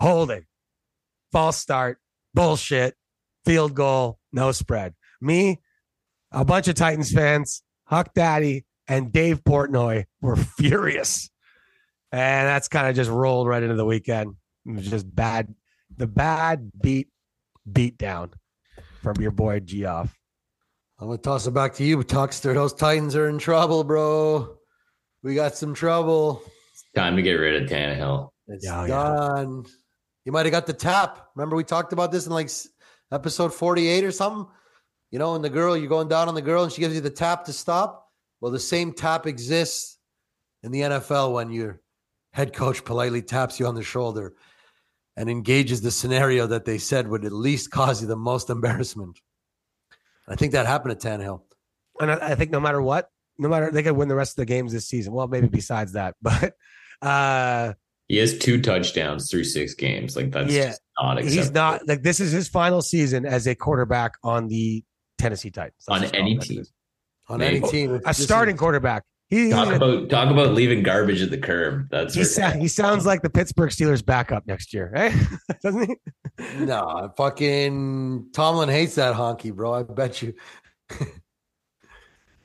[SPEAKER 1] holding, false start, bullshit, field goal, no spread. Me, a bunch of Titans fans, Huck Daddy, and Dave Portnoy were furious. And that's kind of just rolled right into the weekend. It was just bad, the bad beat, beat down from your boy Geoff.
[SPEAKER 3] I'm going to toss it back to you, Tuxter. Those Titans are in trouble, bro. We got some trouble.
[SPEAKER 4] Time to get rid of Tannehill.
[SPEAKER 3] It's
[SPEAKER 1] Yeah, yeah.
[SPEAKER 3] You might have got the tap. Remember, we talked about this in like episode 48 or something? You know, and the girl, you're going down on the girl and she gives you the tap to stop. Well, the same tap exists in the NFL when your head coach politely taps you on the shoulder and engages the scenario that they said would at least cause you the most embarrassment. I think that happened to Tannehill.
[SPEAKER 1] And I, I think no matter what, no matter they could win the rest of the games this season. Well, maybe besides that, but uh
[SPEAKER 4] He has two touchdowns through six games. Like that's
[SPEAKER 1] Yeah.
[SPEAKER 4] just not acceptable.
[SPEAKER 1] he's not like this is his final season as a quarterback on the Tennessee Titans. Let's
[SPEAKER 4] On any team.
[SPEAKER 3] On
[SPEAKER 4] Maybe.
[SPEAKER 3] any team.
[SPEAKER 1] A starting quarterback. He,
[SPEAKER 4] Talk about talk about leaving garbage at the curb. That's
[SPEAKER 1] he, sa- he sounds like the Pittsburgh Steelers backup next year, right? Doesn't he?
[SPEAKER 3] No, fucking Tomlin hates that honky, bro. I bet you.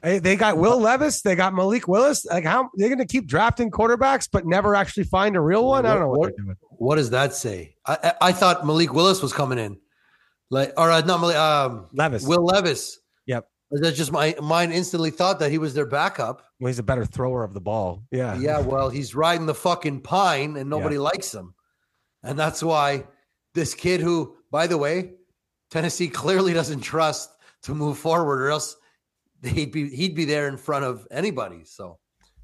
[SPEAKER 1] Hey, they got Will Levis, they got Malik Willis. Like how they're going to keep drafting quarterbacks, but never actually find a real one. I don't know what,
[SPEAKER 3] What-
[SPEAKER 1] they're doing.
[SPEAKER 3] What does that say? I I, I thought Malik Willis was coming in, like or uh, not Malik, um,
[SPEAKER 1] Levis,
[SPEAKER 3] Will Levis.
[SPEAKER 1] Yep.
[SPEAKER 3] That's just my mind Instantly thought that he was their backup.
[SPEAKER 1] well, he's a better thrower of the ball. Yeah,
[SPEAKER 3] Yeah, well, he's riding the fucking pine, and nobody likes him, and that's why this kid, who, by the way, Tennessee clearly doesn't trust to move forward, or else he'd be he'd be there in front of anybody. So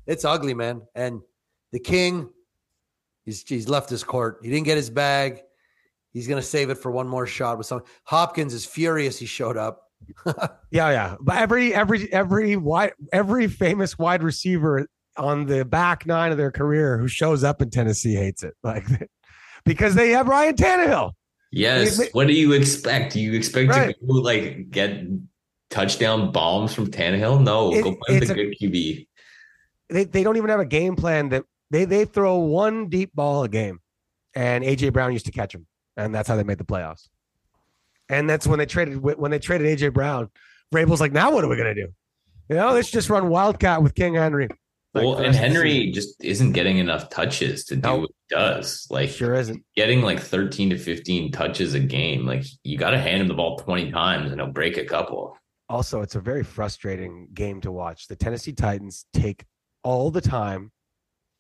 [SPEAKER 3] it's ugly, man. And the king, he's he's left his court. He didn't get his bag. He's gonna save it for one more shot with some. Hopkins is furious. He showed up.
[SPEAKER 1] Yeah, yeah. But every every every wide every famous wide receiver on the back nine of their career who shows up in Tennessee hates it. Like because they have Ryan Tannehill.
[SPEAKER 4] Yes.
[SPEAKER 1] They-
[SPEAKER 4] What do you expect? Do you expect
[SPEAKER 1] Right.
[SPEAKER 4] to go, like get touchdown bombs from Tannehill? No,
[SPEAKER 1] It-
[SPEAKER 4] go play with a
[SPEAKER 1] a-
[SPEAKER 4] good QB.
[SPEAKER 1] They they don't even have a game plan that they they throw one deep ball a game. And AJ Brown used to catch him. And that's how they made the playoffs. And that's when they traded when they traded AJ Brown. Vrabel's like, now what are we gonna do? You know, let's just run Wildcat with King Henry. Like,
[SPEAKER 4] well, and
[SPEAKER 1] rest of the
[SPEAKER 4] Henry just isn't getting enough touches to do
[SPEAKER 1] No.
[SPEAKER 4] what he does. Like
[SPEAKER 1] sure isn't.
[SPEAKER 4] getting like 13 to 15 touches a game. Like you got to hand him the ball 20 times and he'll break a couple.
[SPEAKER 1] also it's a very frustrating game to watch the tennessee titans take all the time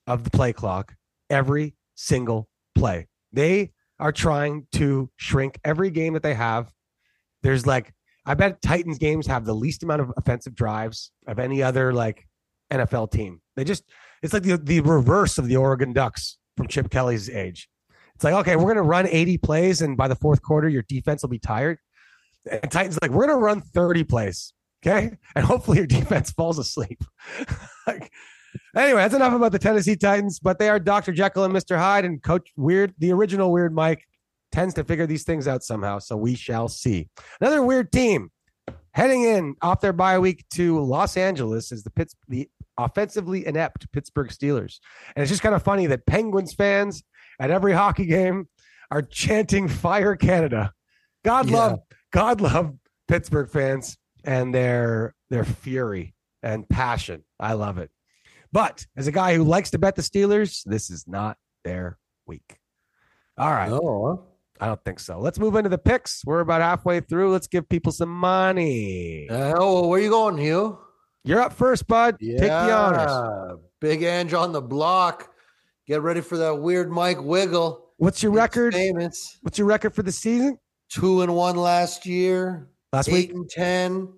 [SPEAKER 1] of the play clock every single play they are trying to shrink every game that they have there's like i bet titans games have the least amount of offensive drives of any other like nfl team they just it's like the, the reverse of the oregon ducks from chip kelly's age it's like okay we're going to run 80 plays and by the fourth quarter your defense will be tired and Titans like, we're gonna run 30 plays. Okay. And hopefully your defense falls asleep. like, anyway, that's enough about the Tennessee Titans, but they are Dr. Jekyll and Mr. Hyde, and Coach Weird, the original Weird Mike, tends to figure these things out somehow. So we shall see. Another weird team heading in off their bye week to Los Angeles is the Pitts the offensively inept Pittsburgh Steelers. And it's just kind of funny that Penguins fans at every hockey game are chanting Fire Canada. God
[SPEAKER 3] Yeah.
[SPEAKER 1] love God love Pittsburgh fans and their their fury and passion. I love it. But as a guy who likes to bet the Steelers, this is not their week. All right.
[SPEAKER 3] Oh,
[SPEAKER 1] I don't think so. Let's move into the picks. We're about halfway through. Let's give people some money.
[SPEAKER 3] oh, where are you going, Hugh?
[SPEAKER 1] You're up first, bud. Take the honors.
[SPEAKER 3] Big Ange on the block. Get ready for that weird Mike wiggle.
[SPEAKER 1] What's your
[SPEAKER 3] It's
[SPEAKER 1] record?
[SPEAKER 3] Famous.
[SPEAKER 1] What's your record for the season?
[SPEAKER 3] Two and one last year.
[SPEAKER 1] Last
[SPEAKER 3] eight
[SPEAKER 1] week?
[SPEAKER 3] and ten.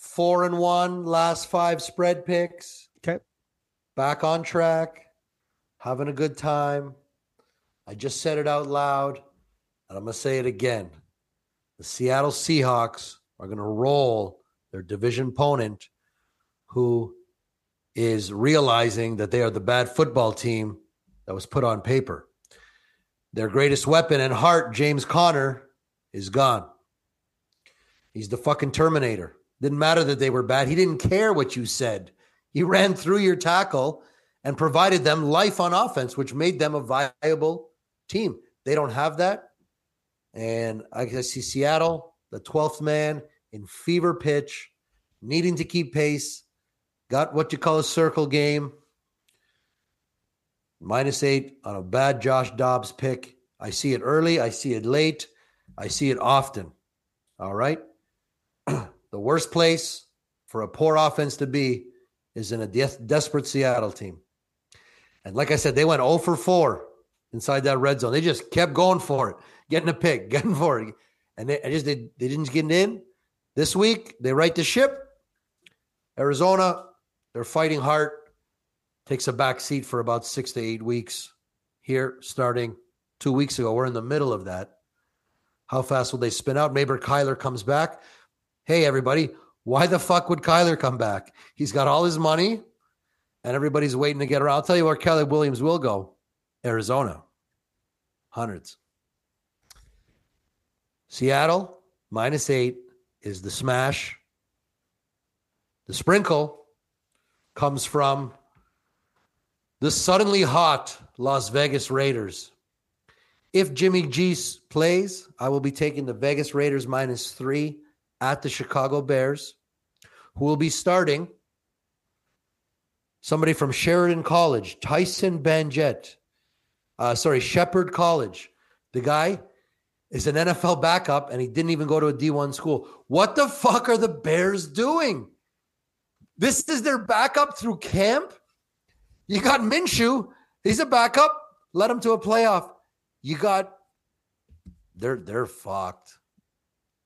[SPEAKER 3] Four and one last five spread picks.
[SPEAKER 1] Okay.
[SPEAKER 3] Back on track. Having a good time. I just said it out loud, and I'm gonna say it again. The Seattle Seahawks are gonna roll their division opponent, who is realizing that they are the bad football team that was put on paper. Their greatest weapon and heart, James Conner, is gone. He's the fucking Terminator. Didn't matter that they were bad. He didn't care what you said. He ran through your tackle and provided them life on offense, which made them a viable team. They don't have that. And I see Seattle, the 12th man in fever pitch, needing to keep pace. Got what you call a circle game. Minus eight on a bad Josh Dobbs pick. I see it early. I see it late. I see it often. All right. The worst place for a poor offense to be is in a des- desperate Seattle team. And like I said, they went 0 for 4 inside that red zone. They just kept going for it, getting a pick, getting for it. And they I just they, they didn't get it in. This week, they right the ship. Arizona, they're fighting hard. Takes a back seat for about six to eight weeks. Here, starting two weeks ago, we're in the middle of that. How fast will they spin out? Maybe Kyler comes back. Hey, everybody, why the fuck would Kyler come back? He's got all his money and everybody's waiting to get around. I'll tell you where Kelly Williams will go Arizona. Hundreds. Seattle, minus eight is the smash. The sprinkle comes from the suddenly hot Las Vegas Raiders. If Jimmy G plays, I will be taking the Vegas Raiders minus three at the Chicago Bears, who will be starting somebody from Sheridan College, Tyson Bagent. Uh, sorry, Shepherd College. The guy is an NFL backup and he didn't even go to a D1 school. What the fuck are the Bears doing? This is their backup through camp? You got Minshew. He's a backup. Let him to a playoff. You got they're they're fucked.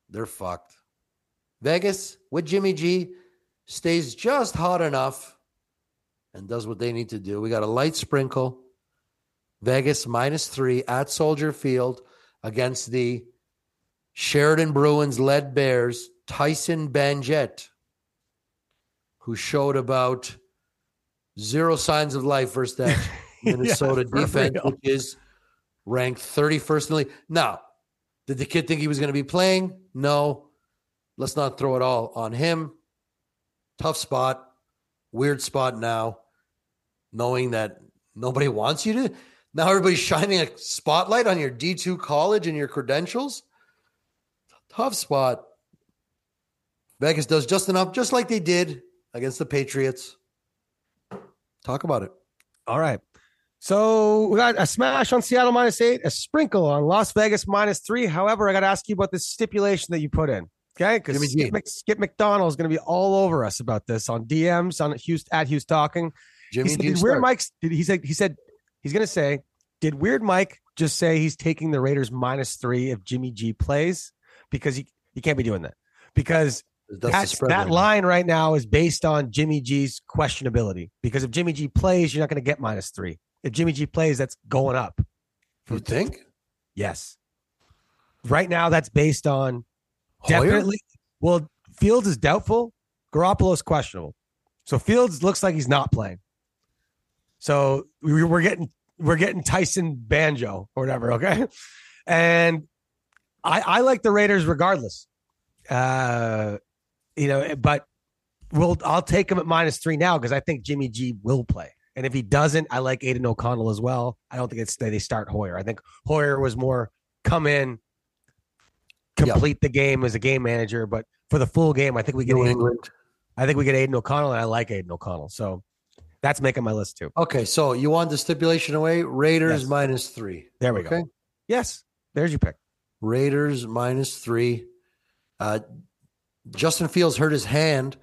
[SPEAKER 3] They're fucked. Vegas with Jimmy G stays just hot enough and does what they need to do. We got a light sprinkle. Vegas minus three at Soldier Field against the Sheridan Bruins led Bears, Tyson Bagent, who showed about zero signs of life versus that Minnesota
[SPEAKER 1] for
[SPEAKER 3] defense,
[SPEAKER 1] real.
[SPEAKER 3] which is ranked 31st in the league. Now, did the kid think he was going to be playing? No. Let's not throw it all on him. Tough spot, weird spot now, knowing that nobody wants you to. Now everybody's shining a spotlight on your D2 college and your credentials. Tough spot. Vegas does just enough, just like they did against the Patriots. Talk about it.
[SPEAKER 1] All right. So we got a smash on Seattle minus eight, a sprinkle on Las Vegas minus three. However, I got to ask you about this stipulation that you put in. Okay. Because Skip, Mc- Skip McDonald is going to be all over us about this on DMs on Hughes at Hughes talking.
[SPEAKER 3] Jimmy
[SPEAKER 1] he said, Weird. Mike's did he said he said he's going to say, did Weird Mike just say he's taking the Raiders minus three if Jimmy G plays? Because he, he can't be doing that. Because
[SPEAKER 3] That's
[SPEAKER 1] that
[SPEAKER 3] right now.
[SPEAKER 1] line right now is based on Jimmy G's questionability. Because if Jimmy G plays, you're not going to get minus three. If Jimmy G plays, that's going up.
[SPEAKER 3] You think?
[SPEAKER 1] Yes. Right now, that's based on Definitely. Well, Fields is doubtful. Garoppolo's questionable. So Fields looks like he's not playing. So we- we're getting we're getting Tyson Banjo or whatever. Okay, and I I like the Raiders regardless. Uh, you know, but we'll I'll take him at minus three now because I think Jimmy G will play. And if he doesn't, I like Aidan O'Connell as well. I don't think it's they start Hoyer. I think Hoyer was more come in, complete the game as a game manager, but for the full game, I think we get
[SPEAKER 3] New
[SPEAKER 1] Aiden,
[SPEAKER 3] England.
[SPEAKER 1] I think we get Aidan O'Connell, and I like Aidan O'Connell. So that's making my list too.
[SPEAKER 3] Okay, so you want the stipulation away? Raiders
[SPEAKER 1] Yes.
[SPEAKER 3] minus three.
[SPEAKER 1] There we go. Yes, there's your pick.
[SPEAKER 3] Raiders minus three. Uh, Justin Fields hurt his hand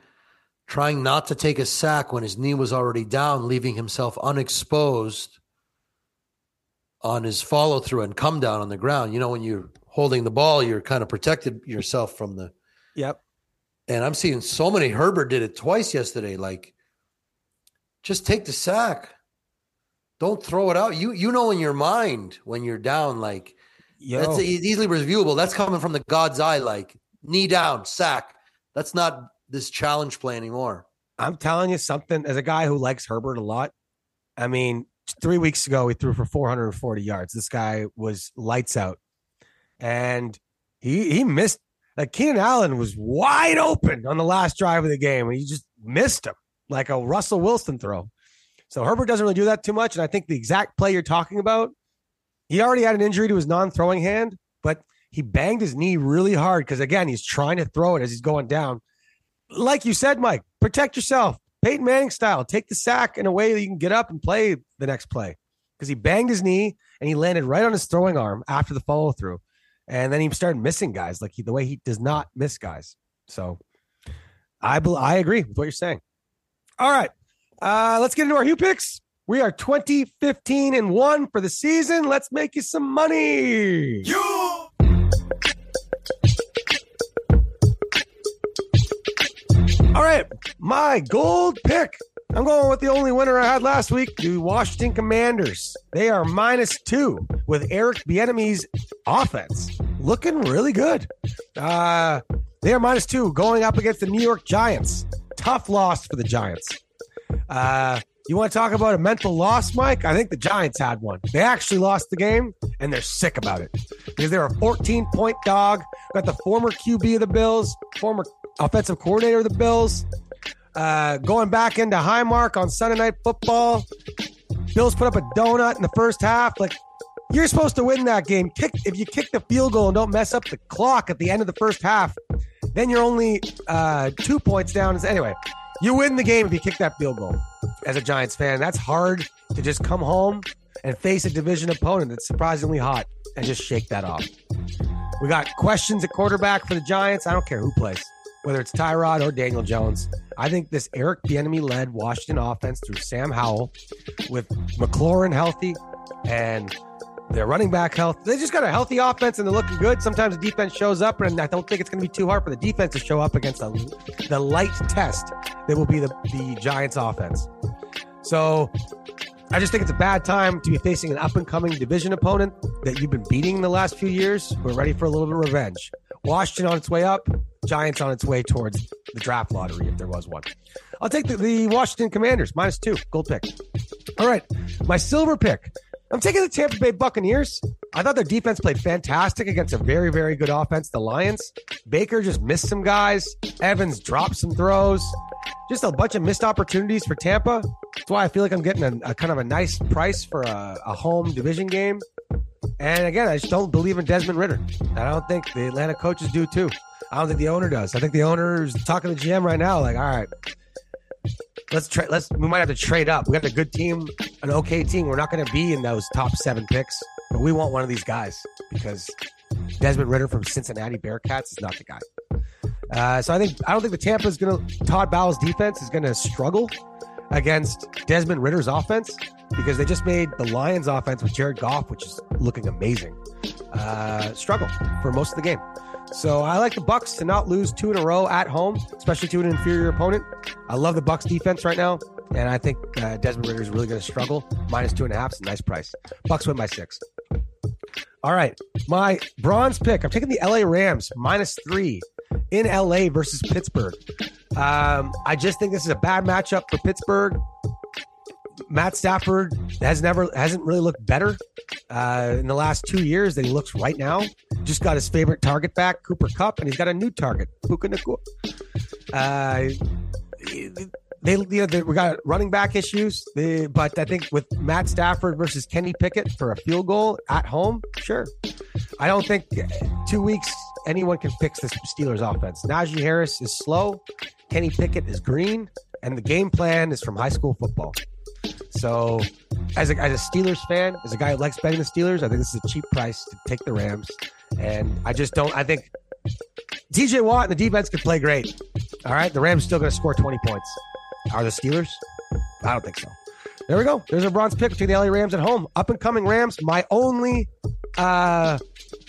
[SPEAKER 3] trying not to take a sack when his knee was already down, leaving himself unexposed on his follow through and come down on the ground. You know, when you're holding the ball, you're kind of protected yourself from the.
[SPEAKER 1] Yep.
[SPEAKER 3] And I'm seeing so many. Herbert did it twice yesterday. Like, just take the sack. Don't throw it out. You you know in your mind when you're down, like
[SPEAKER 1] Yo,
[SPEAKER 3] that's easily reviewable. That's coming from the God's eye, like knee down, sack. That's not this challenge play anymore.
[SPEAKER 1] I'm telling you something as a guy who likes Herbert a lot. I mean, three weeks ago, he threw for 440 yards. This guy was lights out. And he he missed like Keenan Allen was wide open on the last drive of the game. And he just missed him like a Russell Wilson throw. So Herbert doesn't really do that too much. And I think the exact play you're talking about, he already had an injury to his non-throwing hand, but he banged his knee really hard because again, he's trying to throw it as he's going down. Like you said, Mike, protect yourself. Peyton Manning style. Take the sack in a way that you can get up and play the next play. Because he banged his knee and he landed right on his throwing arm after the follow through. And then he started missing guys like he, the way he does not miss guys. So I I agree with what you're saying. All right. Uh, let's get into our Hugh picks. We are 2015 and 1 for the season. Let's make you some money. All right, my gold pick. I'm going with the only winner I had last week, the Washington Commanders. They are minus two with Eric Bieniemy's offense looking really good. Uh, they are minus two going up against the New York Giants. Tough loss for the Giants. Uh, you want to talk about a mental loss, Mike? I think the Giants had one. They actually lost the game, and they're sick about it because they're a 14 point dog. Got the former QB of the Bills, former offensive coordinator of the Bills, uh, going back into Highmark on Sunday Night Football. Bills put up a donut in the first half. Like you're supposed to win that game. Kick if you kick the field goal and don't mess up the clock at the end of the first half, then you're only uh, two points down. Anyway, you win the game if you kick that field goal. As a Giants fan, that's hard to just come home and face a division opponent that's surprisingly hot and just shake that off. We got questions at quarterback for the Giants. I don't care who plays, whether it's Tyrod or Daniel Jones. I think this Eric Bieniemy led Washington offense through Sam Howell with McLaurin healthy and their running back health. They just got a healthy offense and they're looking good. Sometimes the defense shows up, and I don't think it's going to be too hard for the defense to show up against the, the light test that will be the, the Giants offense. So I just think it's a bad time to be facing an up and coming division opponent that you've been beating the last few years. We're ready for a little bit of revenge. Washington on its way up, Giants on its way towards the draft lottery if there was one. I'll take the, the Washington Commanders minus two, gold pick. All right, my silver pick. I'm taking the Tampa Bay Buccaneers. I thought their defense played fantastic against a very, very good offense, the Lions. Baker just missed some guys. Evans dropped some throws. Just a bunch of missed opportunities for Tampa. That's why I feel like I'm getting a, a kind of a nice price for a, a home division game. And again, I just don't believe in Desmond Ridder. I don't think the Atlanta coaches do too. I don't think the owner does. I think the owner is talking to GM right now, like, all right, let's trade. Let's we might have to trade up. We got a good team, an okay team. We're not going to be in those top seven picks, but we want one of these guys because Desmond Ridder from Cincinnati Bearcats is not the guy. Uh, so I think I don't think the Tampa is going to Todd Bowles' defense is going to struggle against Desmond Ridder's offense because they just made the Lions' offense with Jared Goff, which is looking amazing, uh, struggle for most of the game. So I like the Bucks to not lose two in a row at home, especially to an inferior opponent. I love the Bucks defense right now, and I think uh, Desmond Ridder is really going to struggle. Minus two and a half is a nice price. Bucks win by six. All right, my bronze pick. I'm taking the LA Rams minus three in LA versus Pittsburgh. Um, I just think this is a bad matchup for Pittsburgh. Matt Stafford has never hasn't really looked better uh, in the last two years than he looks right now. Just got his favorite target back, Cooper Kupp, and he's got a new target, Puka Nacua. Uh, they, you know, they, we got running back issues, they, but I think with Matt Stafford versus Kenny Pickett for a field goal at home, sure. I don't think eh, two weeks anyone can fix this Steelers offense. Najee Harris is slow, Kenny Pickett is green, and the game plan is from high school football. So, as a, as a Steelers fan, as a guy who likes betting the Steelers, I think this is a cheap price to take the Rams. And I just don't. I think TJ Watt and the defense could play great. All right. The Rams still going to score 20 points. Are the Steelers? I don't think so. There we go. There's a bronze pick between the LA Rams at home. Up and coming Rams. My only uh,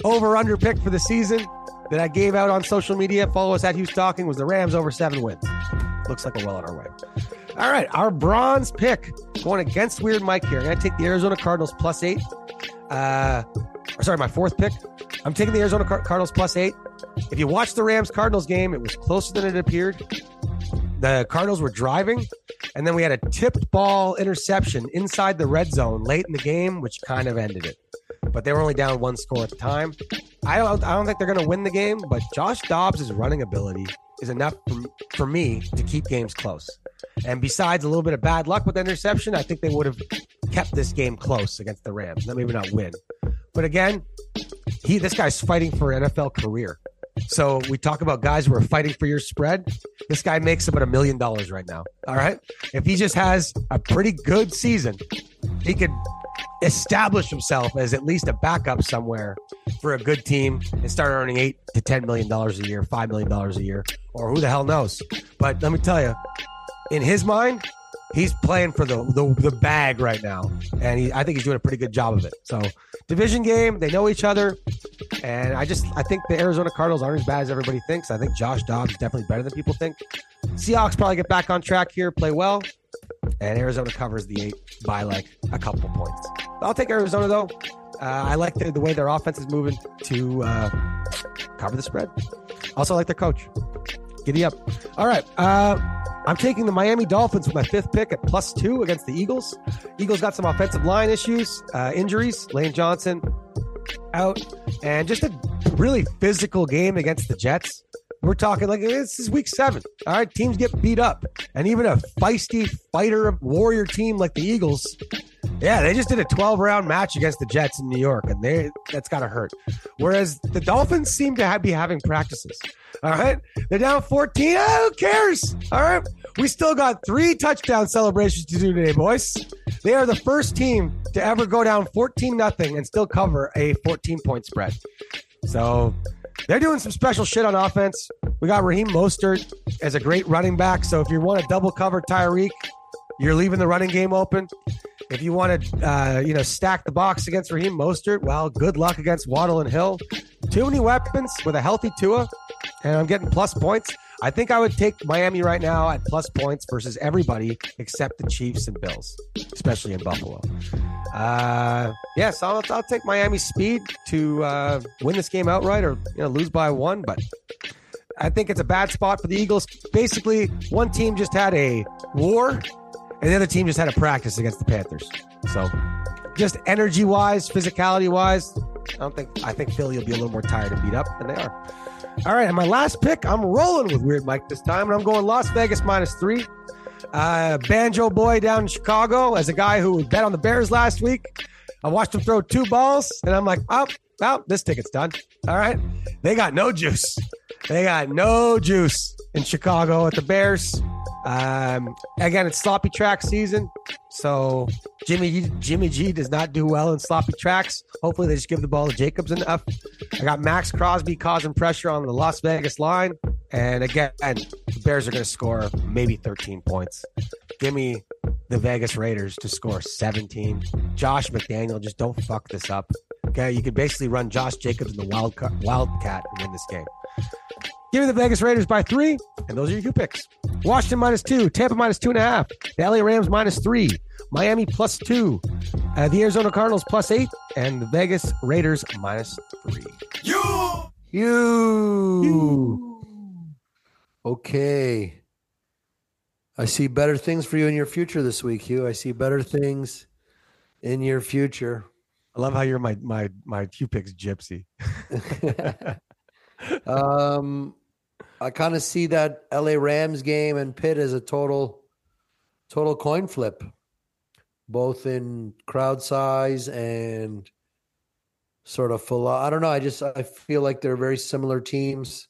[SPEAKER 1] over under pick for the season that I gave out on social media. Follow us at Hughes Talking was the Rams over seven wins. Looks like we're well on our way. All right, our bronze pick going against Weird Mike here. I'm going to take the Arizona Cardinals plus eight. Uh, sorry, my fourth pick. I'm taking the Arizona Car- Cardinals plus eight. If you watch the Rams Cardinals game, it was closer than it appeared. The Cardinals were driving, and then we had a tipped ball interception inside the red zone late in the game, which kind of ended it. But they were only down one score at the time. I don't, I don't think they're going to win the game, but Josh Dobbs' running ability is enough for, for me to keep games close. And besides a little bit of bad luck with the interception, I think they would have kept this game close against the Rams. Maybe not win, but again, he this guy's fighting for an NFL career. So we talk about guys who are fighting for your spread. This guy makes about a million dollars right now. All right, if he just has a pretty good season, he could establish himself as at least a backup somewhere for a good team and start earning eight to ten million dollars a year, five million dollars a year, or who the hell knows. But let me tell you, in his mind, he's playing for the the, the bag right now, and he, I think he's doing a pretty good job of it. So, division game, they know each other, and I just I think the Arizona Cardinals aren't as bad as everybody thinks. I think Josh Dobbs is definitely better than people think. Seahawks probably get back on track here, play well, and Arizona covers the eight by like a couple points. I'll take Arizona though. Uh, I like the, the way their offense is moving to uh, cover the spread. Also, like their coach. Giddy up. All right. Uh, I'm taking the Miami Dolphins with my fifth pick at plus two against the Eagles. Eagles got some offensive line issues, uh, injuries. Lane Johnson out, and just a really physical game against the Jets. We're talking like this is week seven. All right, teams get beat up, and even a feisty fighter warrior team like the Eagles, yeah, they just did a 12 round match against the Jets in New York, and they that's got to hurt. Whereas the Dolphins seem to have, be having practices. All right, they're down 14. Oh, who cares? All right, we still got three touchdown celebrations to do today, boys. They are the first team to ever go down 14 nothing and still cover a 14 point spread. So they're doing some special shit on offense. We got Raheem Mostert as a great running back. So if you want to double cover Tyreek, you're leaving the running game open. If you want to, uh, you know, stack the box against Raheem Mostert, well, good luck against Waddle and Hill. Too many weapons with a healthy Tua, and I'm getting plus points. I think I would take Miami right now at plus points versus everybody except the Chiefs and Bills, especially in Buffalo. Uh, yes, I'll, I'll take Miami's speed to uh, win this game outright or you know lose by one, but I think it's a bad spot for the Eagles. Basically, one team just had a war, and the other team just had a practice against the Panthers. So, just energy wise, physicality wise, I don't think I think Philly will be a little more tired and beat up than they are. All right, and my last pick, I'm rolling with Weird Mike this time, and I'm going Las Vegas minus three. Uh, Banjo Boy down in Chicago, as a guy who bet on the Bears last week, I watched him throw two balls, and I'm like, oh, well, this ticket's done. All right, they got no juice. They got no juice in Chicago at the Bears. Um, again, it's sloppy track season, so Jimmy Jimmy G does not do well in sloppy tracks. Hopefully, they just give the ball to Jacobs enough. I got Maxx Crosby causing pressure on the Las Vegas line, and again, the Bears are going to score maybe 13 points. Give me the Vegas Raiders to score 17. Josh McDaniel, just don't fuck this up. Okay, you could basically run Josh Jacobs in the wild Wildcat and win this game. Give me the Vegas Raiders by three, and those are your two picks. Washington minus two, Tampa minus two and a half, the LA Rams minus three, Miami plus two, uh, the Arizona Cardinals plus eight, and the Vegas Raiders minus three.
[SPEAKER 3] You. You! Okay. I see better things for you in your future this week, Hugh. I see better things in your future.
[SPEAKER 1] I love how you're my my my two picks gypsy.
[SPEAKER 3] um, I kind of see that LA Rams game and Pitt as a total, total coin flip, both in crowd size and sort of full. I don't know. I just I feel like they're very similar teams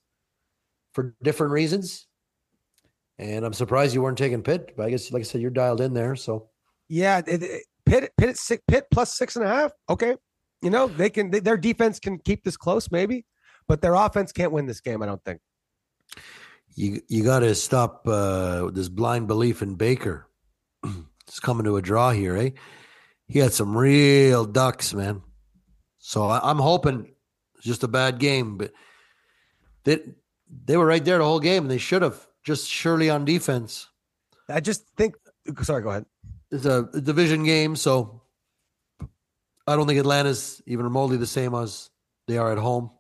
[SPEAKER 3] for different reasons, and I'm surprised you weren't taking Pitt. But I guess, like I said, you're dialed in there. So
[SPEAKER 1] Yeah, it, it, Pitt Pitt six, Pitt plus six and a half. Okay, you know they can they, their defense can keep this close maybe, but their offense can't win this game. I don't think.
[SPEAKER 3] You you got to stop uh, this blind belief in Baker. it's coming to a draw here, eh? He had some real ducks, man. So I, I'm hoping it's just a bad game, but they they were right there the whole game. And they should have just surely on defense.
[SPEAKER 1] I just think. Sorry, go ahead.
[SPEAKER 3] It's a division game, so I don't think Atlanta's even remotely the same as they are at home.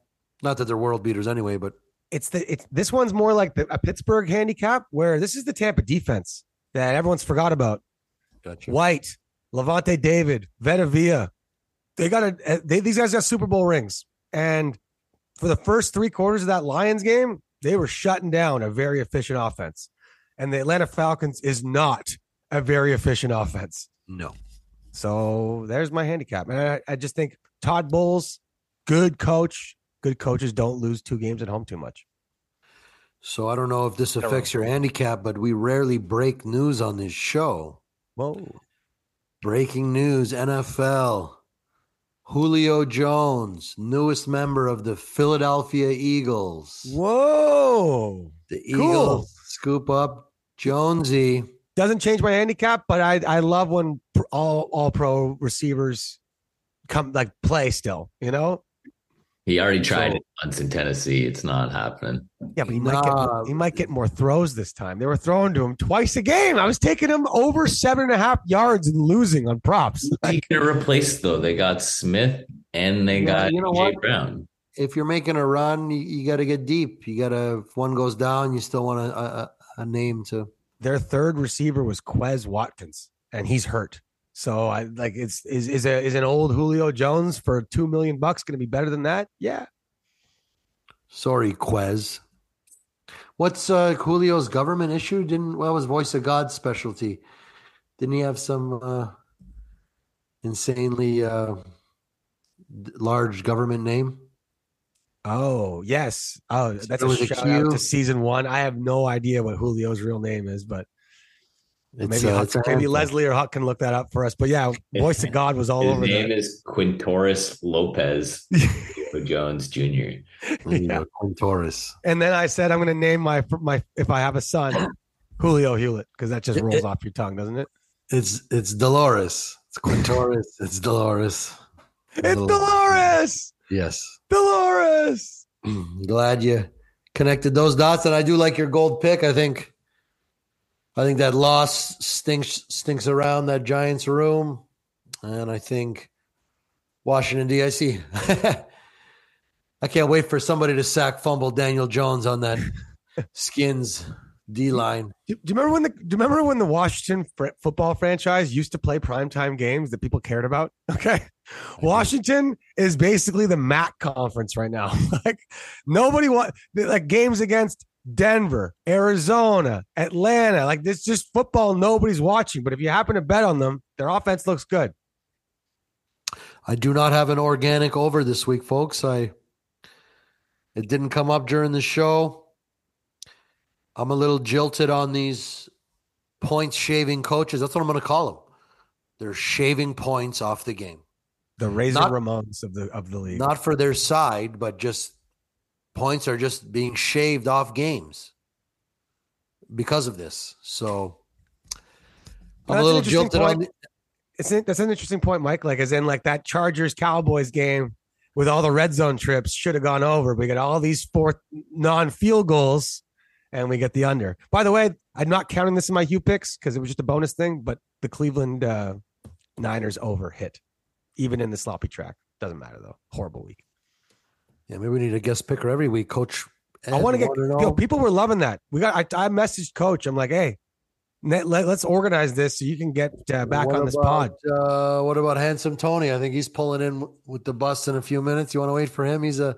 [SPEAKER 3] Not that they're world beaters anyway, but
[SPEAKER 1] It's the it's this one's more like the, a Pittsburgh handicap where this is the Tampa defense that everyone's forgot about.
[SPEAKER 3] gotcha.
[SPEAKER 1] White, Lavonte David, Vita Vea. They got a they, these guys got Super Bowl rings. And for the first three quarters of that Lions game, they were shutting down a very efficient offense. And the Atlanta Falcons is not a very efficient offense.
[SPEAKER 3] No.
[SPEAKER 1] So there's my handicap. And I, I just think Todd Bowles, good coach. Good coaches don't lose two games at home too much.
[SPEAKER 3] So I don't know if this affects your handicap, but we rarely break news on this show.
[SPEAKER 1] Whoa.
[SPEAKER 3] Breaking news NFL. Julio Jones, newest member of the Philadelphia Eagles.
[SPEAKER 1] Whoa.
[SPEAKER 3] The
[SPEAKER 1] Cool.
[SPEAKER 3] Eagles scoop up Jonesy.
[SPEAKER 1] Doesn't change my handicap, but I I love when all all pro receivers come like play still, you know?
[SPEAKER 4] He already tried
[SPEAKER 3] So-
[SPEAKER 4] it once in Tennessee. It's not happening.
[SPEAKER 1] Yeah, but he might
[SPEAKER 3] Nah.
[SPEAKER 1] get he might get more throws this time. They were throwing to him twice a game. I was taking him over seven and a half yards and losing on props.
[SPEAKER 4] He can replace though. They got Smith and they
[SPEAKER 3] Yeah,
[SPEAKER 4] got
[SPEAKER 3] you know
[SPEAKER 4] Jay
[SPEAKER 3] what?
[SPEAKER 4] Brown.
[SPEAKER 3] If you're making a run, you, you got to get deep. You got to, if one goes down, you still want a, a, a name to.
[SPEAKER 1] Their third receiver was Quez Watkins, and he's hurt. So I like it's is is a is an old Julio Jones for two million bucks going to be better than that? Yeah,
[SPEAKER 3] Sorry, Quez. What's uh, Julio's government issue? Didn't what was Voice of God specialty? Didn't he have some uh, insanely uh, large government name?
[SPEAKER 1] Oh yes. Oh, that's a shout out to season one. I have no idea what Julio's real name is, but maybe
[SPEAKER 3] uh,
[SPEAKER 1] Huck, maybe. Leslie or Huck can look that up for us. But yeah, Voice of God was all over
[SPEAKER 4] His
[SPEAKER 1] over
[SPEAKER 4] name
[SPEAKER 1] that.
[SPEAKER 4] is Quintorris Lopez Jones Jr.
[SPEAKER 1] Yeah.
[SPEAKER 3] Quintorris.
[SPEAKER 1] And then I said I'm going to name my my if I have a son, Julio Hewlett, because that just rolls
[SPEAKER 3] it-
[SPEAKER 1] off your tongue, doesn't it?
[SPEAKER 3] It's it's Dolores. It's Quintoris. it's Dolores.
[SPEAKER 1] It's
[SPEAKER 3] Little-
[SPEAKER 1] Dolores.
[SPEAKER 3] Yes.
[SPEAKER 1] Dolores.
[SPEAKER 3] Glad you connected those dots, and I do like your gold pick. I think, I think that loss stinks stinks around that Giants room, and I think Washington D.C. I can't wait for somebody to sack fumble Daniel Jones on that Skins D line.
[SPEAKER 1] Do, do you remember when the Do you remember when the Washington fr- football franchise used to play primetime games that people cared about? Okay, Washington is basically the MAC conference right now. like nobody want like games against Denver, Arizona, Atlanta. Like this, just football. Nobody's watching. But if you happen to bet on them, their offense looks good.
[SPEAKER 3] I do not have an organic over this week, folks. I it didn't come up during the show. I'm a little jilted on these points shaving coaches. That's what I'm going to call them. They're shaving points off the game,
[SPEAKER 1] The Razor
[SPEAKER 3] Not-
[SPEAKER 1] Ramones of the of the league.
[SPEAKER 3] not for their side, but just points are just being shaved off games because of this. So I'm a little jilted on.
[SPEAKER 1] point. it's an, that's an interesting point, Mike. Like, as in, like that Chargers Cowboys game with all the red zone trips should have gone over. We got all these fourth non field goals, and we get the under. By the way, I'm not counting this in my Hugh picks because it was just a bonus thing. But the Cleveland uh, Niners over hit, even in the sloppy track. Doesn't matter though. Horrible week.
[SPEAKER 3] Yeah, maybe we need a guest picker every week, Coach.
[SPEAKER 1] I want to get. Yo, people were loving that. We got. I, I messaged Coach. I'm like, hey. Let, us organize this so you can get uh, back
[SPEAKER 3] What
[SPEAKER 1] on this
[SPEAKER 3] about,
[SPEAKER 1] pod.
[SPEAKER 3] Uh, what about handsome Tony? I think he's pulling in with the bus in a few minutes. You want to wait for him? He's a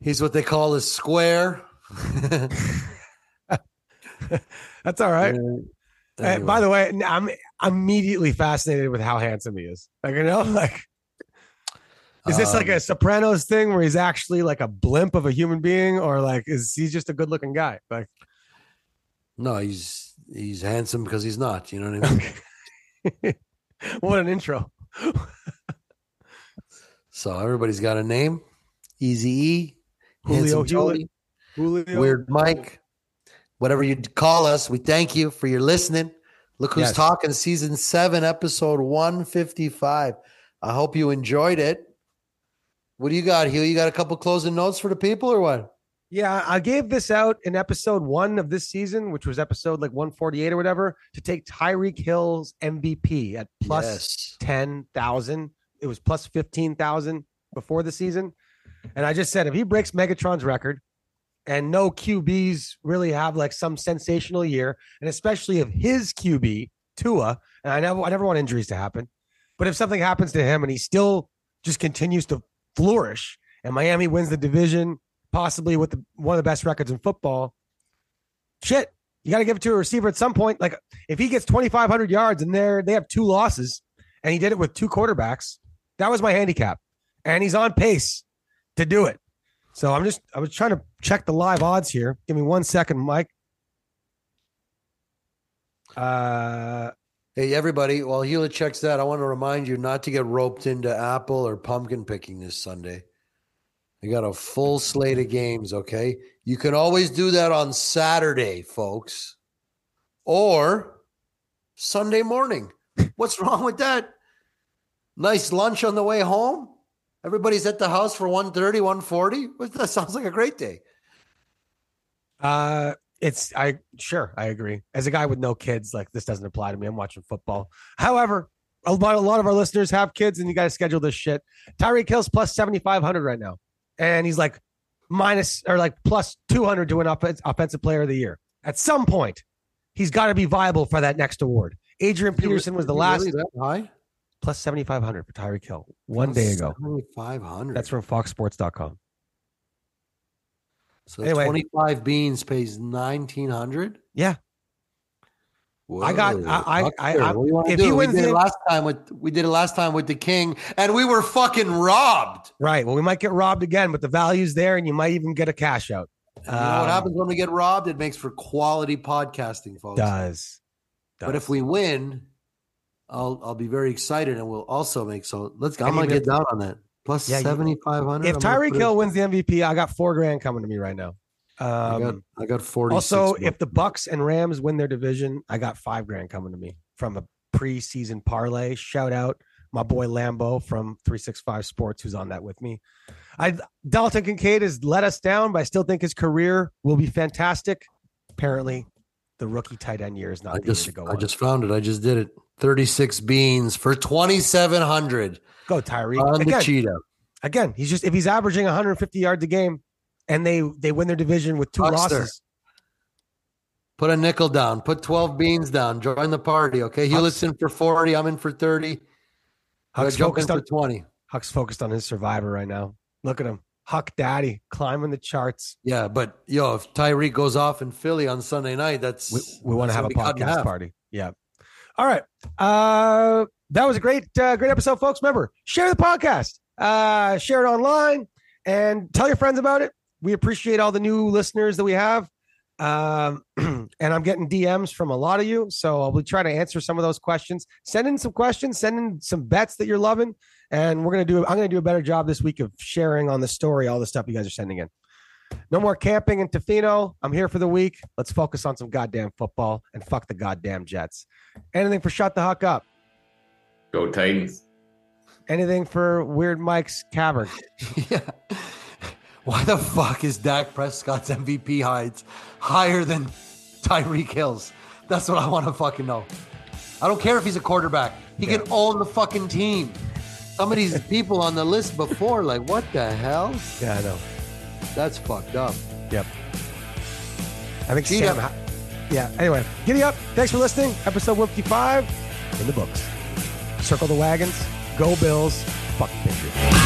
[SPEAKER 3] he's what they call a square.
[SPEAKER 1] That's all right. Uh,
[SPEAKER 3] Anyway.
[SPEAKER 1] by the way, I'm immediately fascinated with how handsome he is. Like, you know, like, is this like
[SPEAKER 3] Um,
[SPEAKER 1] a Sopranos thing where he's actually like a blimp of a human being, or like is he just a good looking guy? Like,
[SPEAKER 3] no, he's he's handsome because he's not. You know what I mean?
[SPEAKER 1] what an intro.
[SPEAKER 3] so everybody's got a name. Easy E,
[SPEAKER 1] Julio Hewlett. Julio.
[SPEAKER 3] Weird Mike, whatever you call us, we thank you for your listening. Look who's
[SPEAKER 1] Yes.
[SPEAKER 3] talking, season seven, episode 155. I hope you enjoyed it. What do you got, Hugh? You got a couple closing notes for the people or what?
[SPEAKER 1] Yeah, I gave this out in episode one of this season, which was episode like 148 or whatever, to take Tyreek Hill's MVP at plus
[SPEAKER 3] Yes.
[SPEAKER 1] 10,000. It was plus 15,000 before the season. And I just said if he breaks Megatron's record and no QBs really have like some sensational year, and especially if his QB, Tua, and I never I never want injuries to happen, but if something happens to him and he still just continues to flourish and Miami wins the division, possibly with the, one of the best records in football, shit, you got to give it to a receiver at some point. Like if he gets 2,500 yards and they're, they have two losses and he did it with two quarterbacks, that was my handicap. And he's on pace to do it. So I'm just, I was trying to check the live odds here. Give me one second, Mike. Uh,
[SPEAKER 3] Hey, everybody, while Hewlett checks that, I want to remind you not to get roped into apple or pumpkin picking this Sunday. I got a full slate of games, okay? You can always do that on Saturday, folks, or Sunday morning. What's wrong with that? Nice lunch on the way home. Everybody's at the house for 1.30, 1.40. What- That sounds like a great day.
[SPEAKER 1] Uh, it's I sure I agree. As a guy with no kids, like this doesn't apply to me. I'm watching football. However, a lot, a lot of our listeners have kids, and you got to schedule this shit. Tyreek Hill's plus seventy five hundred right now, and he's like minus or like plus two hundred to an offen- offensive player of the year. At some point, he's got to be viable for that next award. Adrian Peterson was the last
[SPEAKER 3] Really high?
[SPEAKER 1] plus seventy five hundred for Tyreek Hill one day ago.
[SPEAKER 3] 500.
[SPEAKER 1] That's from FoxSports.com.
[SPEAKER 3] So
[SPEAKER 1] Anyway.
[SPEAKER 3] 25 beans pays 1900
[SPEAKER 1] Yeah, I got- I- I- I- I-
[SPEAKER 3] what do you wanna
[SPEAKER 1] if
[SPEAKER 3] do?
[SPEAKER 1] he
[SPEAKER 3] we
[SPEAKER 1] wins
[SPEAKER 3] did
[SPEAKER 1] the-
[SPEAKER 3] it last time with we did it last time with the king and we were fucking robbed
[SPEAKER 1] right. Well, we might get robbed again, but the value's there, and you might even get a cash out.
[SPEAKER 3] you know what
[SPEAKER 1] Um,
[SPEAKER 3] happens when we get robbed it makes for quality podcasting folks
[SPEAKER 1] Does.
[SPEAKER 3] but if we win i'll i'll be very excited and we'll also make so let's go.
[SPEAKER 1] i'm
[SPEAKER 3] gonna get down on that
[SPEAKER 1] Yeah,
[SPEAKER 3] 7500
[SPEAKER 1] if Tyreek Hill wins the MVP, I got four grand coming to me right now.
[SPEAKER 3] I got,
[SPEAKER 1] Um,
[SPEAKER 3] I got 40
[SPEAKER 1] also, if the Bucks and Rams win their division, I got five grand coming to me from a preseason parlay. Shout out my boy Lambo from 365 Sports, who's on that with me. I Dalton Kincaid has let us down, but I still think his career will be fantastic. Apparently, the rookie tight end year is not
[SPEAKER 3] I
[SPEAKER 1] the year
[SPEAKER 3] just
[SPEAKER 1] to go.
[SPEAKER 3] I
[SPEAKER 1] on.
[SPEAKER 3] just found it. I just did it. 36 beans for 2700
[SPEAKER 1] go Tyree
[SPEAKER 3] on the
[SPEAKER 1] again.
[SPEAKER 3] cheetah.
[SPEAKER 1] Again, he's just if he's averaging 150 yards a game, and they they win their division with two
[SPEAKER 3] Huckster.
[SPEAKER 1] losses.
[SPEAKER 3] Put a nickel down. Put 12 beans down. Join the party. Okay. Hewlett's in for 40. I'm in for 30.
[SPEAKER 1] Huck's focused on
[SPEAKER 3] for 20.
[SPEAKER 1] Huck's focused on his survivor right now. Look at him. Huck Daddy climbing the charts.
[SPEAKER 3] Yeah. But yo, if Tyreek goes off in Philly on Sunday night, that's
[SPEAKER 1] We, we want to have a
[SPEAKER 3] gonna be cut in
[SPEAKER 1] podcast party. Yeah. All right. Uh, that was a great, uh, great episode, folks. Remember, share the podcast, uh, share it online, and tell your friends about it. We appreciate all the new listeners that we have. Um, and I'm getting DMs from a lot of you. So I'll be trying to answer some of those questions. Send in some questions, send in some bets that you're loving. And we're going to do, I'm going to do a better job this week of sharing on the story all the stuff you guys are sending in. No more camping in Tofino. I'm here for the week. Let's focus on some goddamn football and fuck the goddamn Jets. Anything for Shut the Huck Up?
[SPEAKER 4] Go Titans.
[SPEAKER 1] Anything for Weird Mike's Cavern?
[SPEAKER 3] yeah. Why the fuck is Dak Prescott's MVP heights higher than Tyreek Hill's? That's what I want to fucking know. I don't care if he's a quarterback. He
[SPEAKER 1] Yeah.
[SPEAKER 3] can own the fucking team. Some of these people on the list before, like, what the hell?
[SPEAKER 1] Yeah, I know.
[SPEAKER 3] That's fucked up.
[SPEAKER 1] Yep. I think
[SPEAKER 3] Giddy
[SPEAKER 1] Sam.
[SPEAKER 3] up.
[SPEAKER 1] Yeah. Anyway, giddy up. Thanks for listening. Episode 55 in the books. Circle the wagons. Go Bills. Fuck Patriots.